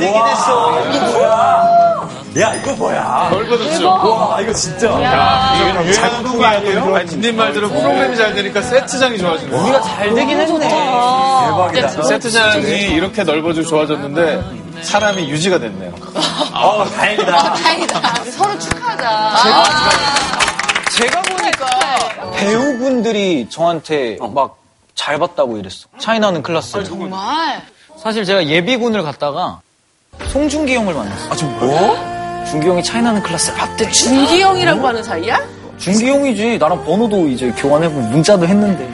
되긴 했어. 이거 뭐야? 야, 이거 뭐야? 넓어졌죠. 와, 이거 진짜. 유행하는 거 아니에요? 아니, 딘딘 말대로 프로그램이 잘 되니까 세트장이 좋아지는 거예요. 우리가 잘 되긴 했네. 대박이다. 세트장이 이렇게 넓어지고 좋아졌는데 사람이 유지가 됐네요. 어, 다행이다. 다행이다. 서로 축하하자. 제가 보니까 배우분들이 저한테 막잘 봤다고 이랬어. 차이나는 클래스를. 정말. 사실 제가 예비군을 갔다가 송중기 형을 만났어. 아, 지금 뭐? 중기 형이 차이나는 클래스를 봤대. 중기 형이라고 하는 사이야? 중기 형이지. 나랑 번호도 이제 교환해보고 문자도 했는데.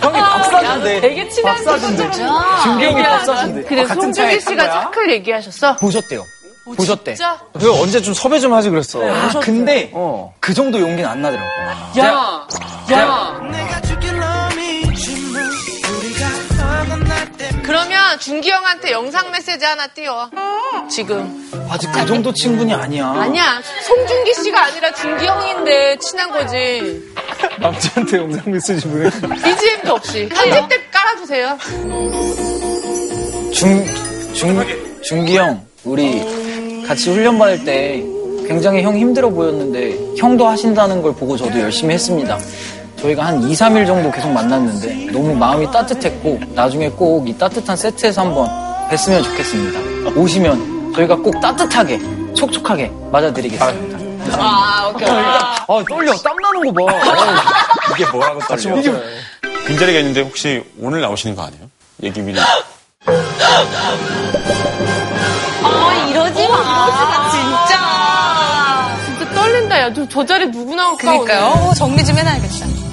형이 밥 사준대. 되게 친한. 진짜. 중기 형이 밥 사준대. 그래, 아, 송중기 씨가? 차클 얘기하셨어? 보셨대요. 보셨대. 진짜? 그 언제 좀 섭외 좀 하지 그랬어. 아, 근데 어. 그 정도 용기는 안 나더라고. 야, 야. 그러면 준기 형한테 영상 메시지 하나 띄워. 지금. 아직 그 정도 친분이 아니야. 아니야. 송중기 씨가 아니라 준기 형인데 친한 거지. 남자한테 영상 메시지 보내. BGM도 없이. 편집 때 깔아주세요. 중, 중, 중기 형, 우리 같이 훈련 받을 때 굉장히 형 힘들어 보였는데 형도 하신다는 걸 보고 저도 열심히 했습니다. 저희가 한 2, 3일 정도 계속 만났는데 너무 마음이 따뜻했고 나중에 꼭 이 따뜻한 세트에서 한번 뵀으면 좋겠습니다. 오시면 저희가 꼭 따뜻하게, 촉촉하게 맞아드리겠습니다. 아, 오케이. 아, 떨려. 땀 나는 거 봐. 이게 뭐라고 떨려? 빈자리가 있는데 혹시 오늘 나오시는 거 아니에요? 얘기 미리. 아, 이러지 마. 진짜. 진짜 떨린다. 야, 저, 저 자리 누구 나올까? 그니까요. 어, 정리 좀 해놔야겠다.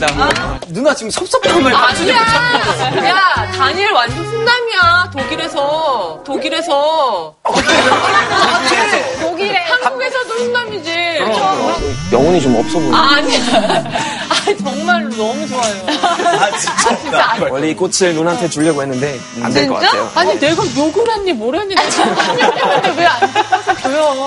다니엘도. 누나 지금 섭섭함을 아니야. 야, 다니엘 완전 훈남이야. 독일에서. 독일에서. 독일에. 한국에서도 훈남이지. 영혼이 좀 없어 보여. 아니야. 아, 정말로 너무 좋아요. 아, 진짜. 원래 이 꽃을 누나한테 주려고 했는데 안 될 것 같아요. 아니, 내가 욕을 했니, 뭘 했니? 근데 왜안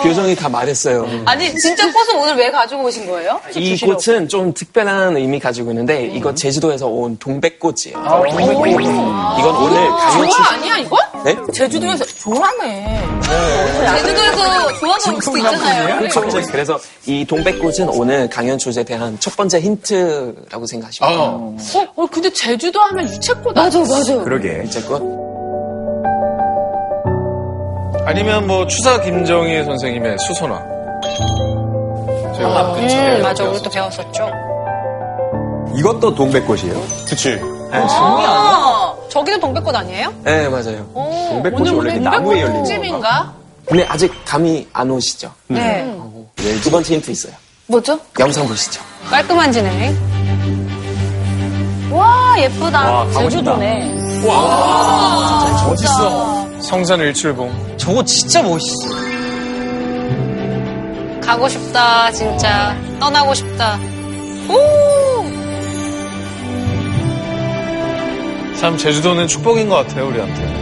표정이 다 말했어요. 아니, 진짜 꽃을 오늘 왜 가지고 오신 거예요? 이 꽃은 좀 특별한 의미 가지고 있는데 이거 제주도에서 온 동백꽃이에요. 이건 오늘 강연 좋아 아니야, 이거? 네? 제주도에서 좋아하네. 제주도에서 좋아하는 올 수도 있잖아요. 그렇죠. 그래서 이 동백꽃은 오늘 강연 주제에 대한 첫 번째 힌트라고 생각하시면 돼요. 어. 어, 어, 근데 제주도 하면 유채꽃 맞아, 맞아. 그러게. 이제 꽃. 아니면 뭐 추사 김정희 선생님의 수선화. 저희가 그 음, 맞아. 우리 또 배웠었죠. 이것도 동백꽃이에요. 그치. 아, 저기도 동백꽃 아니에요? 네, 맞아요. 동백꽃이 원래 나무에 열리는? 찜인가? 근데 아직 감이 안 오시죠? 네. 네, 두 번째 힌트 있어요. 뭐죠? 영상 보시죠. 깔끔한 진행. 와, 예쁘다. 제주도네. 멋있어. 성산 일출봉. 저거 진짜 멋있어. 가고 싶다, 진짜. 떠나고 싶다. 오! 참 제주도는 축복인 것 같아요 우리한테.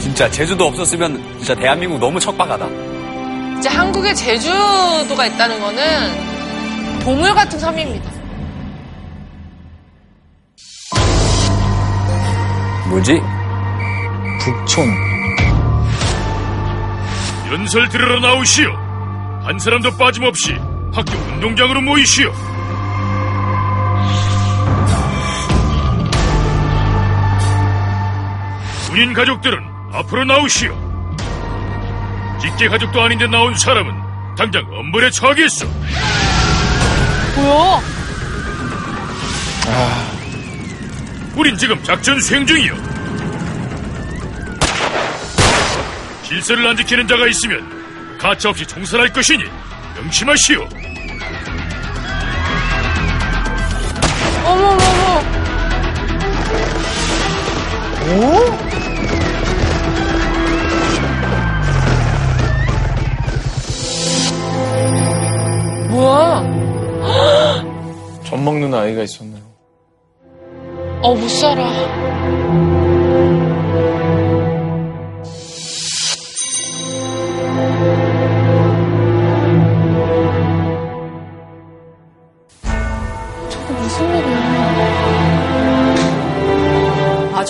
진짜 제주도 없었으면 진짜 대한민국 너무 척박하다. 이제 한국에 제주도가 있다는 거는 보물 같은 섬입니다. 뭐지? 북촌. 연설 들으러 나오시오. 한 사람도 빠짐없이 학교 운동장으로 모이시오. 군인 가족들은 앞으로 나오시오. 직계 가족도 아닌데 나온 사람은 당장 엄벌에 처하겠소. 뭐야? 우린 지금 작전 수행 중이오. 질서를 안 지키는 자가 있으면 가차없이 총살할 것이니 명심하시오. 어머머머. 뭐야? 젖 먹는 아이가 있었네요. 어, 못 살아.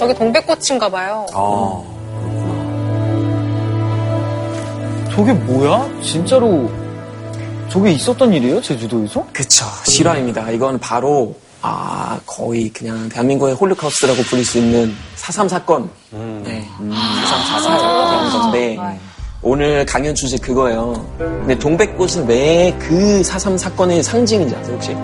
다친가 봐요. 아, 저게 뭐야? 진짜로 저게 있었던 일이에요? 제주도에서? 그쵸. 실화입니다. 이건 바로, 아, 거의 그냥 대한민국의 홀로코스트라고 부를 수 있는 4.3 사건. 네. 4.3 사사라는 건데, 오늘 강연 주제 그거예요. 근데 동백꽃은 왜 그 4.3 사건의 상징인지 아세요, 혹시?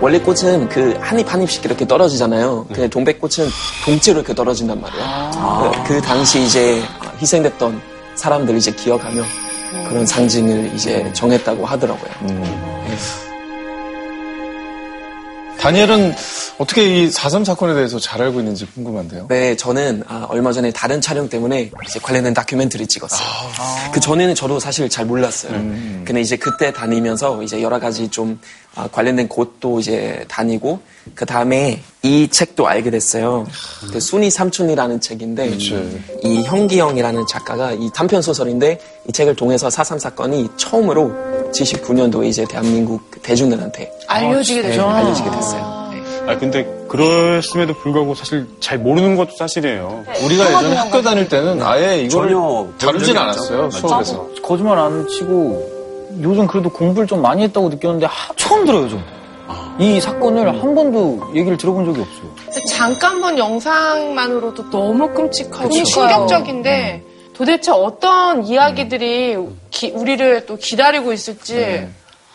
원래 꽃은 그 한 잎 한 잎씩 이렇게 떨어지잖아요. 근데 동백꽃은 통째로 이렇게 떨어진단 말이에요. 그, 그 당시 이제 희생됐던 사람들 이제 기억하며 그런 상징을 이제 정했다고 하더라고요. 다니엘은 어떻게 이4.3 사건에 대해서 잘 알고 있는지 궁금한데요. 네, 저는 아, 얼마 전에 다른 촬영 때문에 이제 관련된 다큐멘터리 찍었어요. 그 전에는 저도 사실 잘 몰랐어요. 근데 이제 그때 다니면서 이제 여러 가지 좀 아, 관련된 곳도 이제 다니고 그 다음에 이 책도 알게 됐어요. 그 순이 삼촌이라는 책인데 이 형기영이라는 작가가 이 단편 소설인데 이 책을 통해서 4.3 사건이 처음으로 79년도에 이제 대한민국 대중들한테 알려지게 네, 되죠. 알려지게 됐어요. 네. 아 근데 그랬음에도 불구하고 사실 잘 모르는 것도 사실이에요. 우리가 예전에 학교 다닐 때는 아예 전혀 다루진 않았어요. 수업에서. 거짓말 안 치고 요즘 그래도 공부를 좀 많이 했다고 느꼈는데 하- 처음 들어요, 좀. 이 사건을 한 번도 얘기를 들어본 적이 없어요. 잠깐 본 영상만으로도 너무 끔찍하고 그러니까요. 충격적인데 도대체 어떤 이야기들이 기- 우리를 또 기다리고 있을지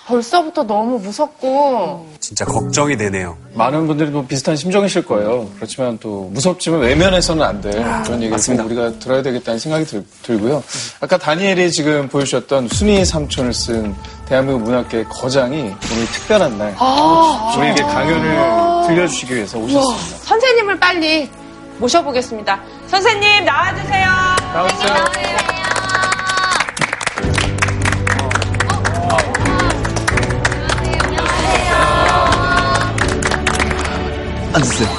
벌써부터 너무 무섭고 진짜 걱정이 되네요. 많은 분들이 뭐 비슷한 심정이실 거예요. 그렇지만 또 무섭지만 외면해서는 안 돼. 그런 얘기를 맞습니다. 꼭 우리가 들어야 되겠다는 생각이 들, 들고요. 아까 다니엘이 지금 보여주셨던 순이 삼촌을 쓴 대한민국 문학계 거장이 오늘 특별한 날 우리에게 강연을 들려주시기 위해서 오셨습니다. 선생님을 빨리 모셔보겠습니다. 선생님 나와주세요. 나오세요. 앉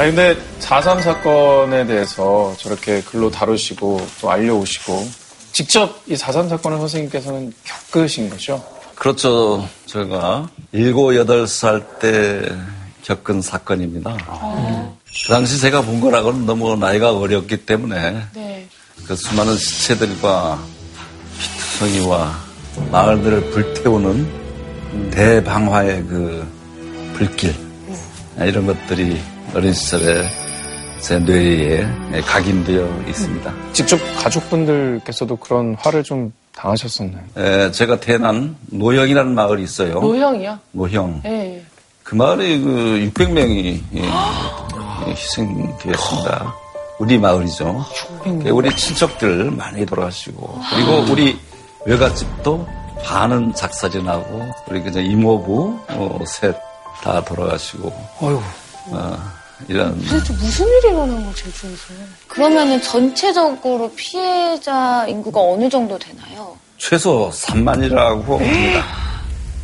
아니 근데 4.3 사건에 대해서 저렇게 글로 다루시고 또 알려오시고 직접 이 4.3 사건을 선생님께서는 겪으신 거죠? 그렇죠. 제가 일곱 여덟 살때 겪은 사건입니다. 그 당시 제가 본 거라고는 너무 나이가 어렸기 때문에 네. 그 수많은 시체들과 피투성이와 마을들을 불태우는 대방화의 그 불길 이런 것들이 어린 시절에 제 뇌에 각인되어 있습니다. 직접 가족분들께서도 그런 화를 좀 당하셨었나요? 에, 제가 태어난 노형이라는 마을이 있어요. 노형이요? 노형. 네. 그 마을에 그 600명이 희생되었습니다. 우리 마을이죠. 우리 친척들 많이 돌아가시고 그리고 우리 외갓집도 반은 나고 우리 그저 이모부 어, 셋 다 돌아가시고 어, 이런 도대체 무슨 일이 일어난 거 제주에서? 그러면은 전체적으로 피해자 인구가 어느 정도 되나요? 최소 3만이라고 합니다.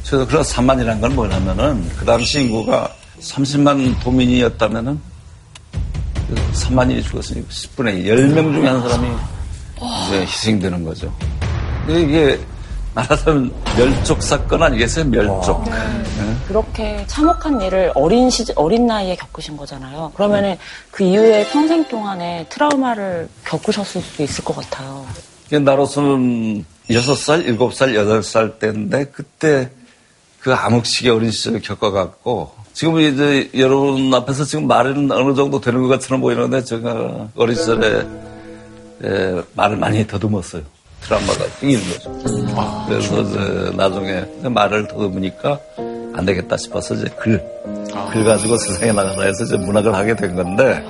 최소 그런 3만이라는 건 뭐냐면은 그 당시 인구가 30만 도민이었다면은 3만이 죽었으니 10분의 10명 중에 한 사람이 이제 희생되는 거죠. 이게 말하자면 멸족 사건 아니겠어요? 멸족. 그렇게 참혹한 일을 어린 시 어린 나이에 겪으신 거잖아요. 그러면은 그 이후에 평생 동안에 트라우마를 겪으셨을 수도 있을 것 같아요. 나로서는 6살, 7살, 8살 때인데 그때 그 암흑시기 어린 시절을 겪어갖고 지금 이제 여러분 앞에서 지금 말은 어느 정도 되는 것 같처럼 보이는데 제가 어린 시절에 에, 말을 많이 더듬었어요. 트라우마가 생기는 거죠. 그래서 이제 나중에 말을 더듬으니까 안 되겠다 싶어서 이제 글, 글 가지고 세상에 나가라 해서 이제 문학을 하게 된 건데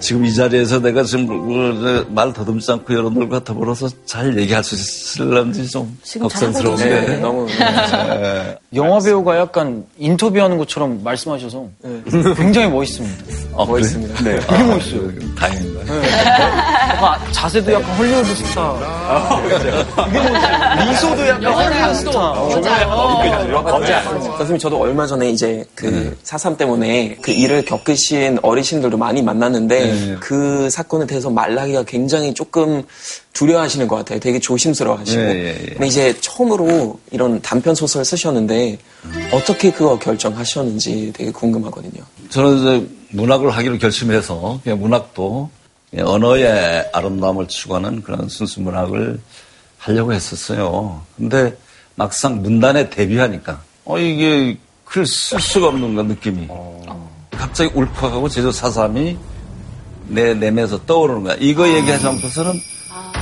지금 이 자리에서 내가 지금 그, 말 더듬지 않고 여러분들과 더불어서 잘 얘기할 수 있을런지 좀 걱정스러운데. 네, 너무 예. 영화 배우가 약간 인터뷰하는 것처럼 말씀하셔서 굉장히 멋있습니다. 어, 멋있습니다. 네. 되게 멋있어요. 다행입니다. 약간 자세도 약간 헐리우드 스타. 되게 멋있어요. 미소도 약간 헐리우드 스타. 선생님 저도 얼마 전에 이제 그 사삼 때문에 그 일을 겪으신 어르신들도 많이 만났는데 네. 그 사건에 대해서 말하기가 굉장히 조금 두려워하시는 것 같아요. 되게 조심스러워 하시고. 예, 예, 예. 근데 이제 처음으로 이런 단편 소설 쓰셨는데 어떻게 그거 결정하셨는지 되게 궁금하거든요. 저는 이제 문학을 하기로 결심해서 그냥 문학도 언어의 아름다움을 추구하는 그런 순수 문학을 하려고 했었어요. 근데 막상 문단에 데뷔하니까 어 이게 글 쓸 수가 없는 거 느낌이 갑자기 울컥하고 제주 사삼이 내 내면에서 떠오르는 거야. 이거 얘기하지 않고서는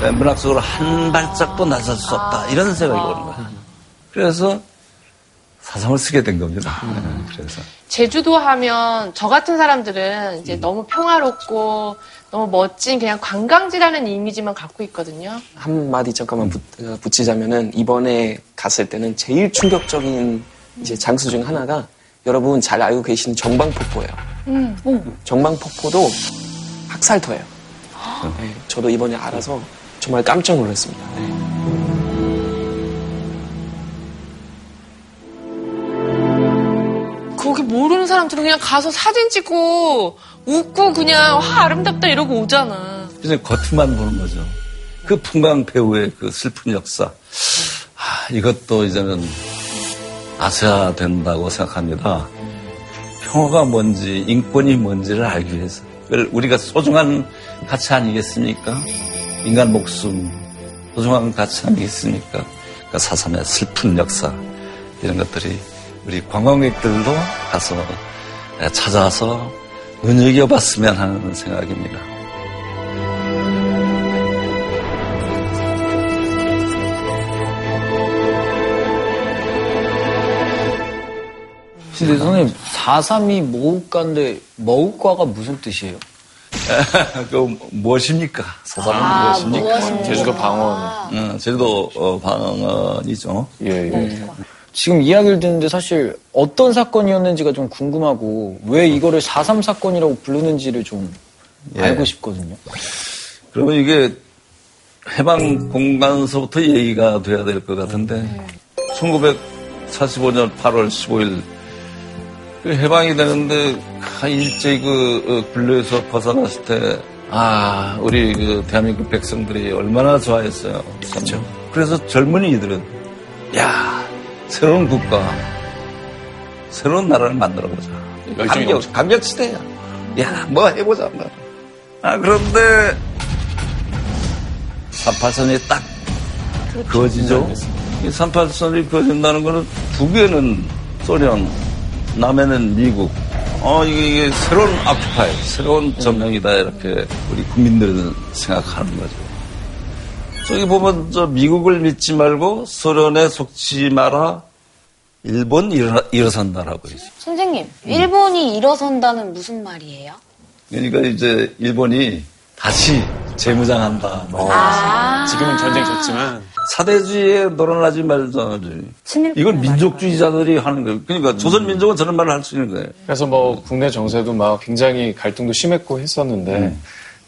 내 문학 속으로 한 발짝도 나설 수 없다 이런 생각이 오는 거야. 그래서 사삼을 쓰게 된 겁니다. 네, 그래서. 제주도 하면 저 같은 사람들은 이제 너무 평화롭고 너무 멋진 그냥 관광지라는 이미지만 갖고 있거든요. 한 마디 잠깐만 붙, 어, 붙이자면은 이번에 갔을 때는 제일 충격적인 이제 장소 중 하나가 여러분 잘 알고 계시는 정방폭포예요. 정방폭포도 학살터예요. 네, 저도 이번에 알아서 정말 깜짝 놀랐습니다. 네. 거기 모르는 사람들은 그냥 가서 사진 찍고 웃고 그냥 와 아름답다 이러고 오잖아. 그냥 겉만 보는 거죠. 그 풍광 배우의 그 슬픈 역사. 아, 이것도 이제는 아셔야 된다고 생각합니다. 평화가 뭔지, 인권이 뭔지를 알기 위해서. 우리가 소중한 가치 아니겠습니까? 인간 목숨, 소중한 가치 아니겠습니까? 그러니까 사삼의 슬픈 역사, 이런 것들이 우리 관광객들도 가서 찾아서 눈여겨봤으면 하는 생각입니다. 근데 선생님 432 모국가인데 모국가가 무슨 뜻이에요? 그 무엇입니까? 사삼은 무엇입니까? 제주도 방언. 음, 제주도 어, 방언이죠. 예, 예. 지금 이야기를 듣는데 사실 어떤 사건이었는지가 좀 궁금하고 왜 이거를 4.3 사건이라고 부르는지를 좀 예. 알고 싶거든요. 그러면 이게 해방 공간서부터 얘기가 돼야 될 것 같은데 1945년 8월 15일 그 해방이 되는데 아, 일제히 그 어, 근로에서 벗어났을 때 아, 우리 그 대한민국 백성들이 얼마나 좋아했어요. 그렇죠. 그래서 젊은이들은 야, 새로운 국가, 새로운 나라를 만들어보자. 감격, 감격 시대야. 야, 뭐 해보자. 뭐. 아, 그런데 38선이 딱 그어지죠. 이 38선이 그어진다는 거는 북에는 소련, 남에는 미국. 어, 이게, 이게 새로운 아큐파이, 새로운 점령이다. 이렇게 우리 국민들은 생각하는 거죠. 저기 보면 저 미국을 믿지 말고 소련에 속지 마라. 일본 일어, 일어선다라고 있어요. 선생님, 일본이 일어선다는 무슨 말이에요? 그러니까 이제 일본이 다시 재무장한다. 뭐 지금은 전쟁 졌지만 사대주의에 놀아나지 말자. 이건 민족주의자들이 하는 거예요. 그러니까 조선 민족은 저런 말을 할 수 있는 거예요. 그래서 뭐 국내 정세도 막 굉장히 갈등도 심했고 했었는데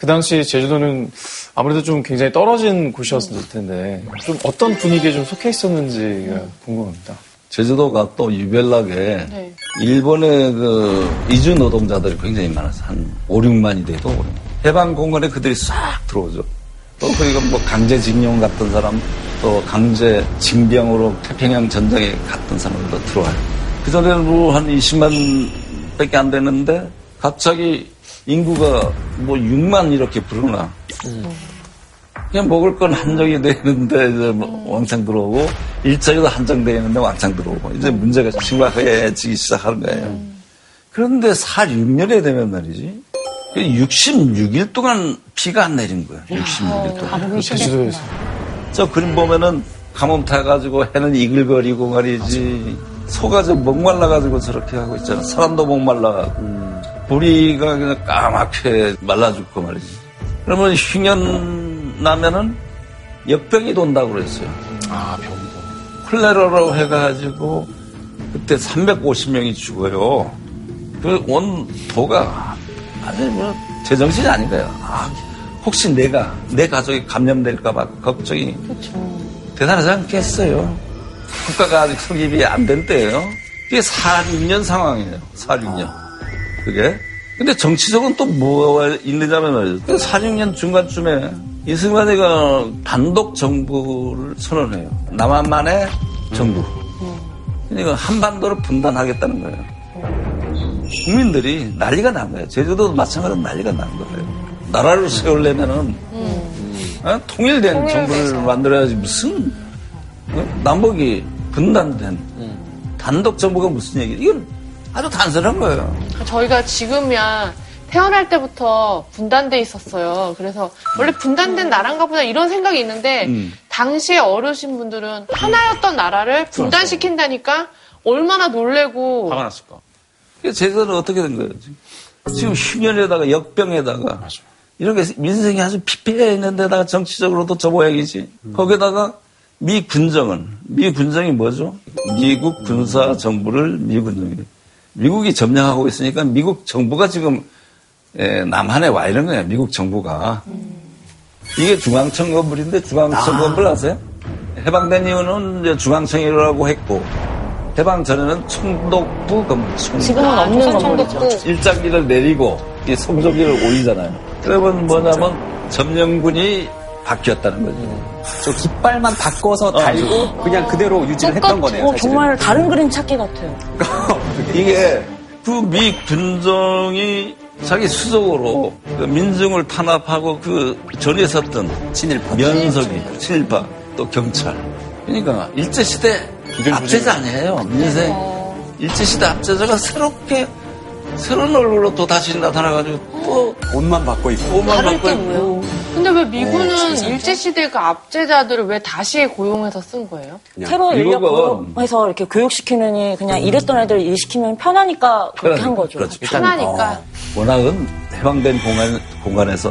그 당시 제주도는 아무래도 좀 굉장히 떨어진 곳이었을 텐데 좀 어떤 분위기에 좀 속해 있었는지가 궁금합니다. 제주도가 또 유별나게 네. 일본의 그 이주 노동자들이 굉장히 많아서 한 5, 6만이 돼도 해방 공간에 그들이 싹 들어오죠. 또 거기가 뭐 강제징용 갔던 사람, 또 강제 징병으로 태평양 전쟁에 갔던 사람들도 들어와요. 그전에는 뭐 한 20만 밖에 안 됐는데 갑자기 인구가 뭐 6만 이렇게 불어나. 그냥 먹을 건 한정이 되는데 이제 뭐 왕창 들어오고 일자리도 한정되어 있는데 왕창 들어오고 이제 문제가 심각해지기 시작하는 거예요. 그런데 4, 6년에 되면 말이지 66일 동안 비가 안 내린 거예요. 66일 동안. 제주도에서. 저 그림 보면은 가뭄 타가지고 해는 이글거리고 말이지 소가 좀 목말라가지고 저렇게 하고 있잖아. 사람도 목말라가고. 우리가 그냥 까맣게 말라 죽고 말이지. 그러면 흉년 나면은 역병이 돈다고 그랬어요. 아, 병도. 콜레라로 해가지고 그때 350명이 죽어요. 그 온도가 아니 뭐 제정신이 아닌 거예요. 아, 혹시 내가 내 가족이 감염될까봐 걱정이 대단하지 않겠어요. 국가가 아직 성립이 안 된 때예요. 이게 4, 6년 상황이에요. 4, 6년. 그게. 근데 정치적으로는 또 뭐가 있느냐면 말이죠. 4, 6년 중간쯤에 이승만이가 단독 정부를 선언해요. 남한만의 정부. 그러니까 한반도를 분단하겠다는 거예요. 국민들이 난리가 난 거예요. 제주도도 마찬가지로 난리가 난 거예요. 나라를 세우려면은 어? 통일된 정부를 만들어야지 무슨 어? 남북이 분단된 단독 정부가 무슨 얘기? 이건 아주 단순한 거예요. 저희가 지금이야 태어날 때부터 분단돼 있었어요. 그래서 원래 분단된 나라인가 보다 이런 생각이 있는데 음. 당시에 어르신 분들은 하나였던 나라를 분단시킨다니까 얼마나 놀래고 화가 났을까? 그러니까 제도는 어떻게 된 거예요? 지금, 지금 흉년에다가 역병에다가 이렇게 민생이 아주 피폐해 있는 데다가 정치적으로도 저 모양이지. 거기다가 미 군정은 미 군정이 뭐죠? 미국 군사 정부를 미 군정이 미국이 점령하고 있으니까 미국 정부가 지금 에, 남한에 와 이런 거예요. 미국 정부가 이게 중앙청 건물인데 중앙청 건물 아세요? 해방된 이유는 중앙청이라고 했고 해방 전에는 총독부 건물. 총독. 지금은 없는 건물이죠. 일장기를 내리고 이 성조기를 올리잖아요. 그러면 뭐냐면 점령군이 바뀌었다는 거죠. 저 깃발만 바꿔서 달고 그냥 그대로 유지를 했던 거네요. 어, 사실은. 정말 다른 그림 찾기 같아요. 이게 그 미 군정이 자기 수적으로 그 민중을 탄압하고 그 전에 섰던 친일파. 면석이 친일파 또 경찰 그러니까 일제시대 압제자 아니에요 민생 일제시대 압제자가 새롭게 새로운 얼굴로 또 다시 나타나가지고 또 옷만 바꿔 입고. 옷만 바꿔 게 입고 뭐예요? 근데 왜 미군은 일제시대 그 압제자들을 왜 다시 고용해서 쓴 거예요? 테러 인력 미국은- 고용해서 이렇게 교육시키느니 그냥 이랬던 애들 일 시키면 편하니까 그렇게 한 거죠. 그렇죠. 편하니까. 워낙은 해방된 공간, 공간에서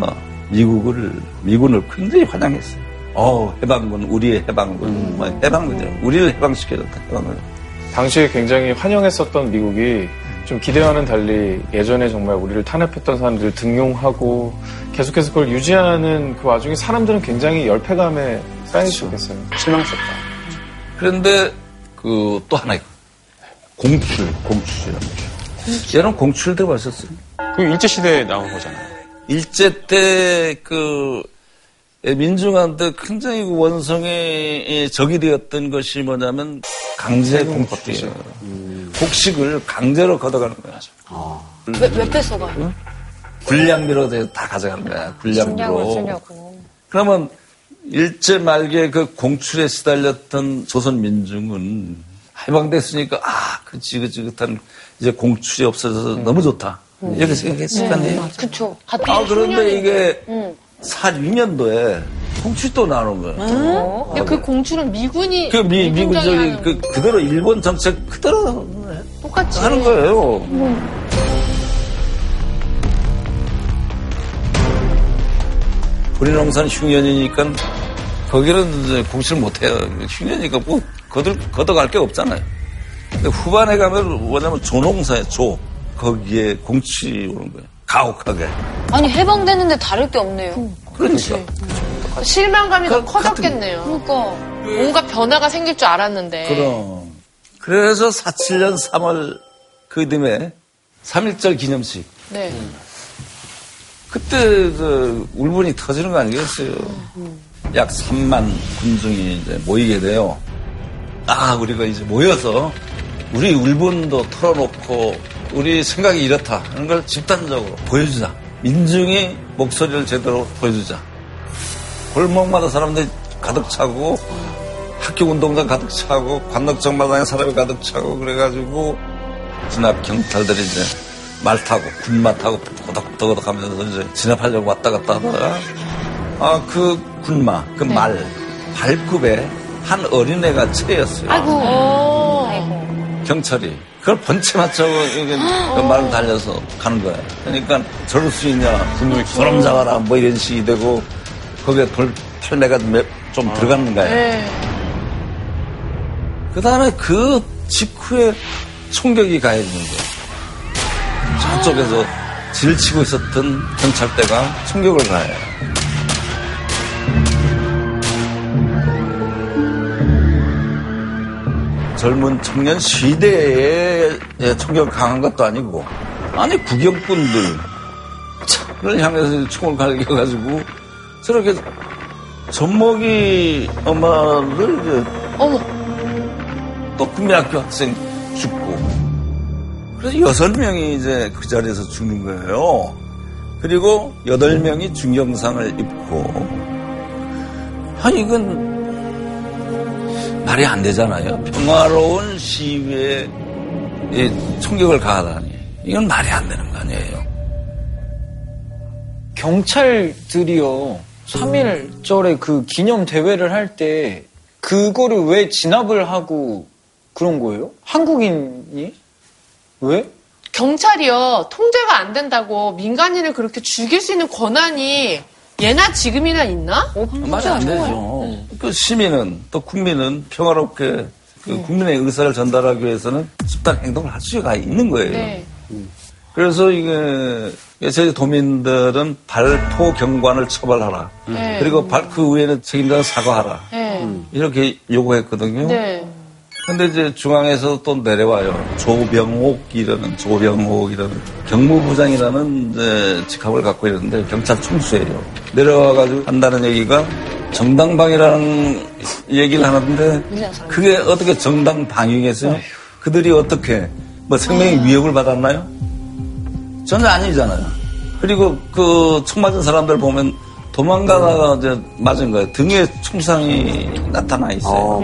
미국을, 미군을 굉장히 환영했어요. 어, 해방군, 우리의 해방군. 뭐 해방군이요. 우리를 해방시켜줬다, 해방군. 당시에 굉장히 환영했었던 미국이 좀 기대와는 달리 예전에 정말 우리를 탄압했던 사람들을 등용하고 계속해서 그걸 유지하는 그 와중에 사람들은 굉장히 열패감에 쌓이셨겠어요. 실망스럽다. 그런데, 그, 또 하나 있고. 공출, 공출이라는 거. 얘는 공출돼 봤었어요. 그 일제시대에 나온 거잖아요. 일제 때 그 민중한테 굉장히 그 원성의 적이 되었던 것이 뭐냐면 강제 공포예요. 곡식을 강제로 걷어가는 거야. 왜, 왜 뺏어가요? 군량비로 다 가져가는 거야. 군량비로. 그러면 일제 말기에 그 공출에 시달렸던 조선 민중은 해방됐으니까 아, 그 지긋지긋한 이제 공출이 없어져서 너무 좋다. 이렇게 생각했을 거 아니에요. 그쵸. 아, 그런데 이게 응. 4, 6년도에 공출이 또 나오는 거예요. 근데 그 공출은 미군이 그 미, 미군 저기 그 그대로 일본 정책 그대로 똑같이 하는 거예요. 우리 농산 흉년이니까 거기는 이제 공치를 못해요. 흉년이니까 뭐 걷을, 걷어갈 게 없잖아요. 근데 후반에 가면 뭐냐면 조농사에 조 거기에 공치 오는 거예요. 가혹하게. 아니, 해방됐는데 다를 게 없네요. 그러니까. 실망감이 더 그- 커졌겠네요. 그러니까. 뭔가 변화가 생길 줄 알았는데. 그럼. 그래서 47년 3월 그 듬해 3.1절 기념식. 네. 그때 그 울분이 터지는 거 아니겠어요? 약 3만 군중이 이제 모이게 돼요. 아, 우리가 이제 모여서 우리 울분도 털어놓고 우리 생각이 이렇다 하는 걸 집단적으로 보여주자. 민중의 목소리를 제대로 보여주자. 골목마다 사람들이 가득 차고 학교 운동장 가득 차고 관덕정 마당에 사람이 가득 차고 그래가지고 진압 경찰들이 이제 말 타고 군마 타고 도덕도덕 하면서 이제 진압하려고 왔다 갔다 하다가 아 그 군마 그말 발굽에 한 어린애가 채였어요. 아이고. 아이고. 경찰이 그걸 번체 맞춰 이게 말을 달려서 가는 거야. 그러니까 저럴 수 있냐, 분노의 사람 잡아라 뭐 이런 식이 되고 거기에 돌 팔매가 몇- 좀 들어가는 거야. 네. 그 다음에 그 직후에 총격이 가해지는 거야. 저쪽에서 질치고 있었던 경찰대가 총격을 가해. 젊은 청년 시대에 총격을 강한 것도 아니고, 아니, 구경꾼들을 향해서 총을 갈겨가지고, 저렇게 젖먹이 엄마를 이제 어머. 또 국민학교 학생 죽고. 그래서 여섯 명이 이제 그 자리에서 죽는 거예요. 그리고 여덟 명이 중경상을 입고. 아니, 이건 말이 안 되잖아요. 평화로운 시위에 이 총격을 가하다니. 이건 말이 안 되는 거 아니에요. 경찰들이요, 3.1절에 그 기념 대회를 할 때, 그거를 왜 진압을 하고 그런 거예요? 한국인이? 왜? 경찰이요 통제가 안 된다고 민간인을 그렇게 죽일 수 있는 권한이 예나 지금이나 있나? 말이 안 되죠. 그 시민은 또 국민은 평화롭게 그 국민의 의사를 전달하기 위해서는 집단 행동을 할 수가 있는 거예요. 네. 그래서 이게 저희 도민들은 발포 경관을 처벌하라. 네. 그리고 발, 그 위에는 책임자는 사과하라. 네. 이렇게 요구했거든요. 네. 근데 이제 중앙에서 또 내려와요. 조병옥이라는, 조병옥이라는 경무부장이라는 직함을 갖고 있는데 경찰 총수예요. 내려와가지고 한다는 얘기가 정당방위라는 얘기를 하는데 그게 어떻게 정당방위겠어요? 그들이 어떻게 뭐 생명의 위협을 받았나요? 전혀 아니잖아요. 그리고 그 총 맞은 사람들 보면 도망가다가 이제 맞은 거예요. 등에 총상이 나타나 있어요.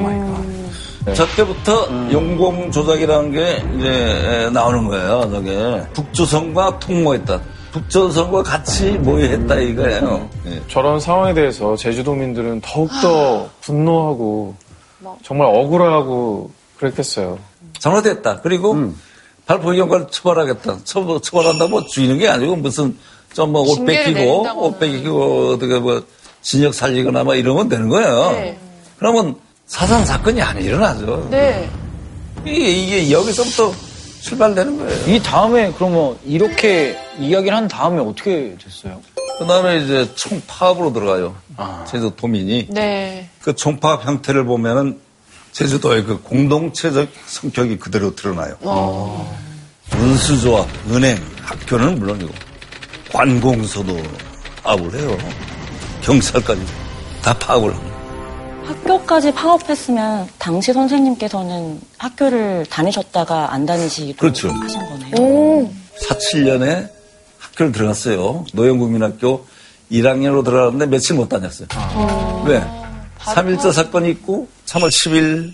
저 때부터 용공 조작이라는 게 이제 나오는 거예요. 저게 북조선과 통모했다. 북조선과 같이 모의했다 이거예요. 예. 저런 상황에 대해서 제주도민들은 더욱더 분노하고 정말 억울하고 그랬겠어요. 잘못했다. 그리고 발포경과를 처벌하겠다. 처벌, 처벌한다고 뭐 죽이는 게 아니고 무슨 좀 뭐 옷 뺏기고. 옷 뺏기고 어떻게 뭐 진역 살리거나 뭐 이러면 되는 거예요. 네. 그러면 사상 사건이 안 일어나죠. 네. 이게, 이게 여기서부터 출발되는 거예요. 이 다음에 그러면 이렇게 이야기를 한 다음에 어떻게 됐어요? 그 다음에 이제 총파업으로 들어가요. 제주 도민이. 네. 그 총파업 형태를 보면은 제주도의 그 공동체적 성격이 그대로 드러나요. 운수조합, 은행, 학교는 물론이고, 관공서도 파업을 해요. 경찰까지 다 파업을 합니다. 학교까지 파업했으면 당시 선생님께서는 학교를 다니셨다가 안 다니시기로 그렇죠. 하신 거네요. 47년에 학교를 들어갔어요. 노영국민학교 1학년으로 들어갔는데 며칠 못 다녔어요. 왜? 3.1절 사건이 있고 3월 10일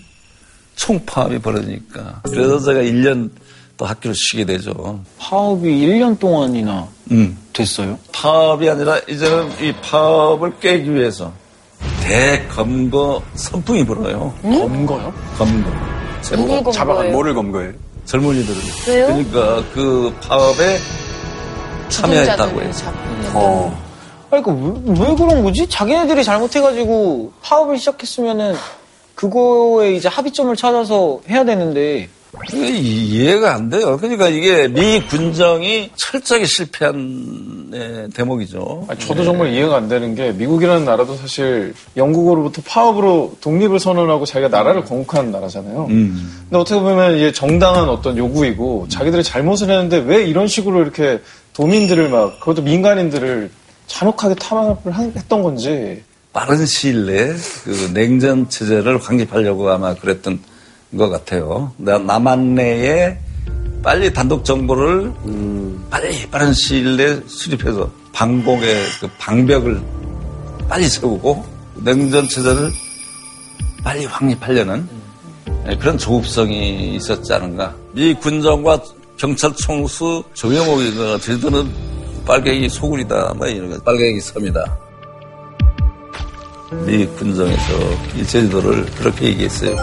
총파업이 벌어지니까. 그래서 제가 1년 또 학교를 쉬게 되죠. 파업이 1년 동안이나 음. 됐어요? 파업이 아니라 이제는 이 파업을 깨기 위해서 대검거 선풍이 불어요. 검거요? 검거. 잡아간 거예요? 뭐를 검거해요? 젊은이들을. 왜요? 그러니까 그 파업에 참여했다고 해요. 어. 아니, 그, 왜, 왜 그런 거지? 자기네들이 잘못해가지고 파업을 시작했으면은 그거에 이제 합의점을 찾아서 해야 되는데 이해가 안 돼요. 그러니까 이게 미 군정이 철저하게 실패한 네, 대목이죠. 아니, 저도 정말 이해가 안 되는 게 미국이라는 나라도 사실 영국으로부터 파업으로 독립을 선언하고 자기가 나라를 건국한 나라잖아요. 음. 근데 어떻게 보면 이게 정당한 어떤 요구이고 자기들이 잘못을 했는데 왜 이런 식으로 이렇게 도민들을 막 그것도 민간인들을 잔혹하게 탄압을 한- 했던 건지 빠른 시일 내에 그 냉전 체제를 확립하려고 아마 그랬던 것 같아요. 나- 남한 내에 빨리 단독 정보를 빨리 빠른 시일 내에 수립해서 방공의 그 방벽을 빨리 세우고 냉전 체제를 빨리 확립하려는 예, 그런 조급성이 있었지 않은가. 미 군정과 경찰 총수 조영옥이 그 제주도는 빨갱이 소굴이다. 뭐 이런 거 빨갱이 섬이다. 미 군정에서 이 제주도를 그렇게 얘기했어요.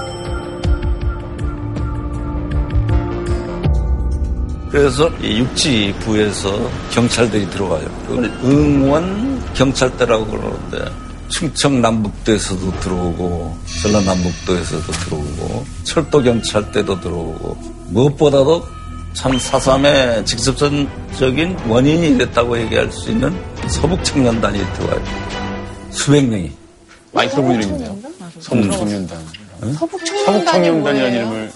그래서 이 육지부에서 경찰들이 들어와요. 그걸 응원 경찰대라고 그러는데 충청 남북도에서도 들어오고 전라 남북도에서도 들어오고 철도 경찰대도 들어오고 무엇보다도 참 사삼의 직접적인 원인이 됐다고 얘기할 수 있는 서북 청년단이 들어와요. 수백 명이. 많이 들어본 이름인데요. 서북 청년단. 서북 청년단이라는 이름을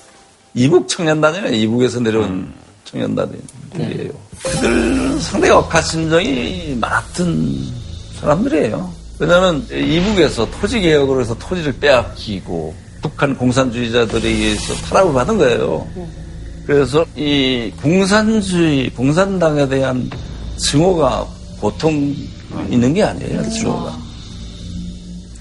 이북 청년단이에요. 이북에서 내려온 청년단들이에요. 그들 상당히 억하심정이 많았던 사람들이에요. 왜냐하면 이북에서 토지 개혁으로 해서 토지를 빼앗기고 북한 공산주의자들에 의해서 타락을 받은 거예요. 그래서 이 공산주의, 공산당에 대한 증오가 보통 있는 게 아니에요, 증오가.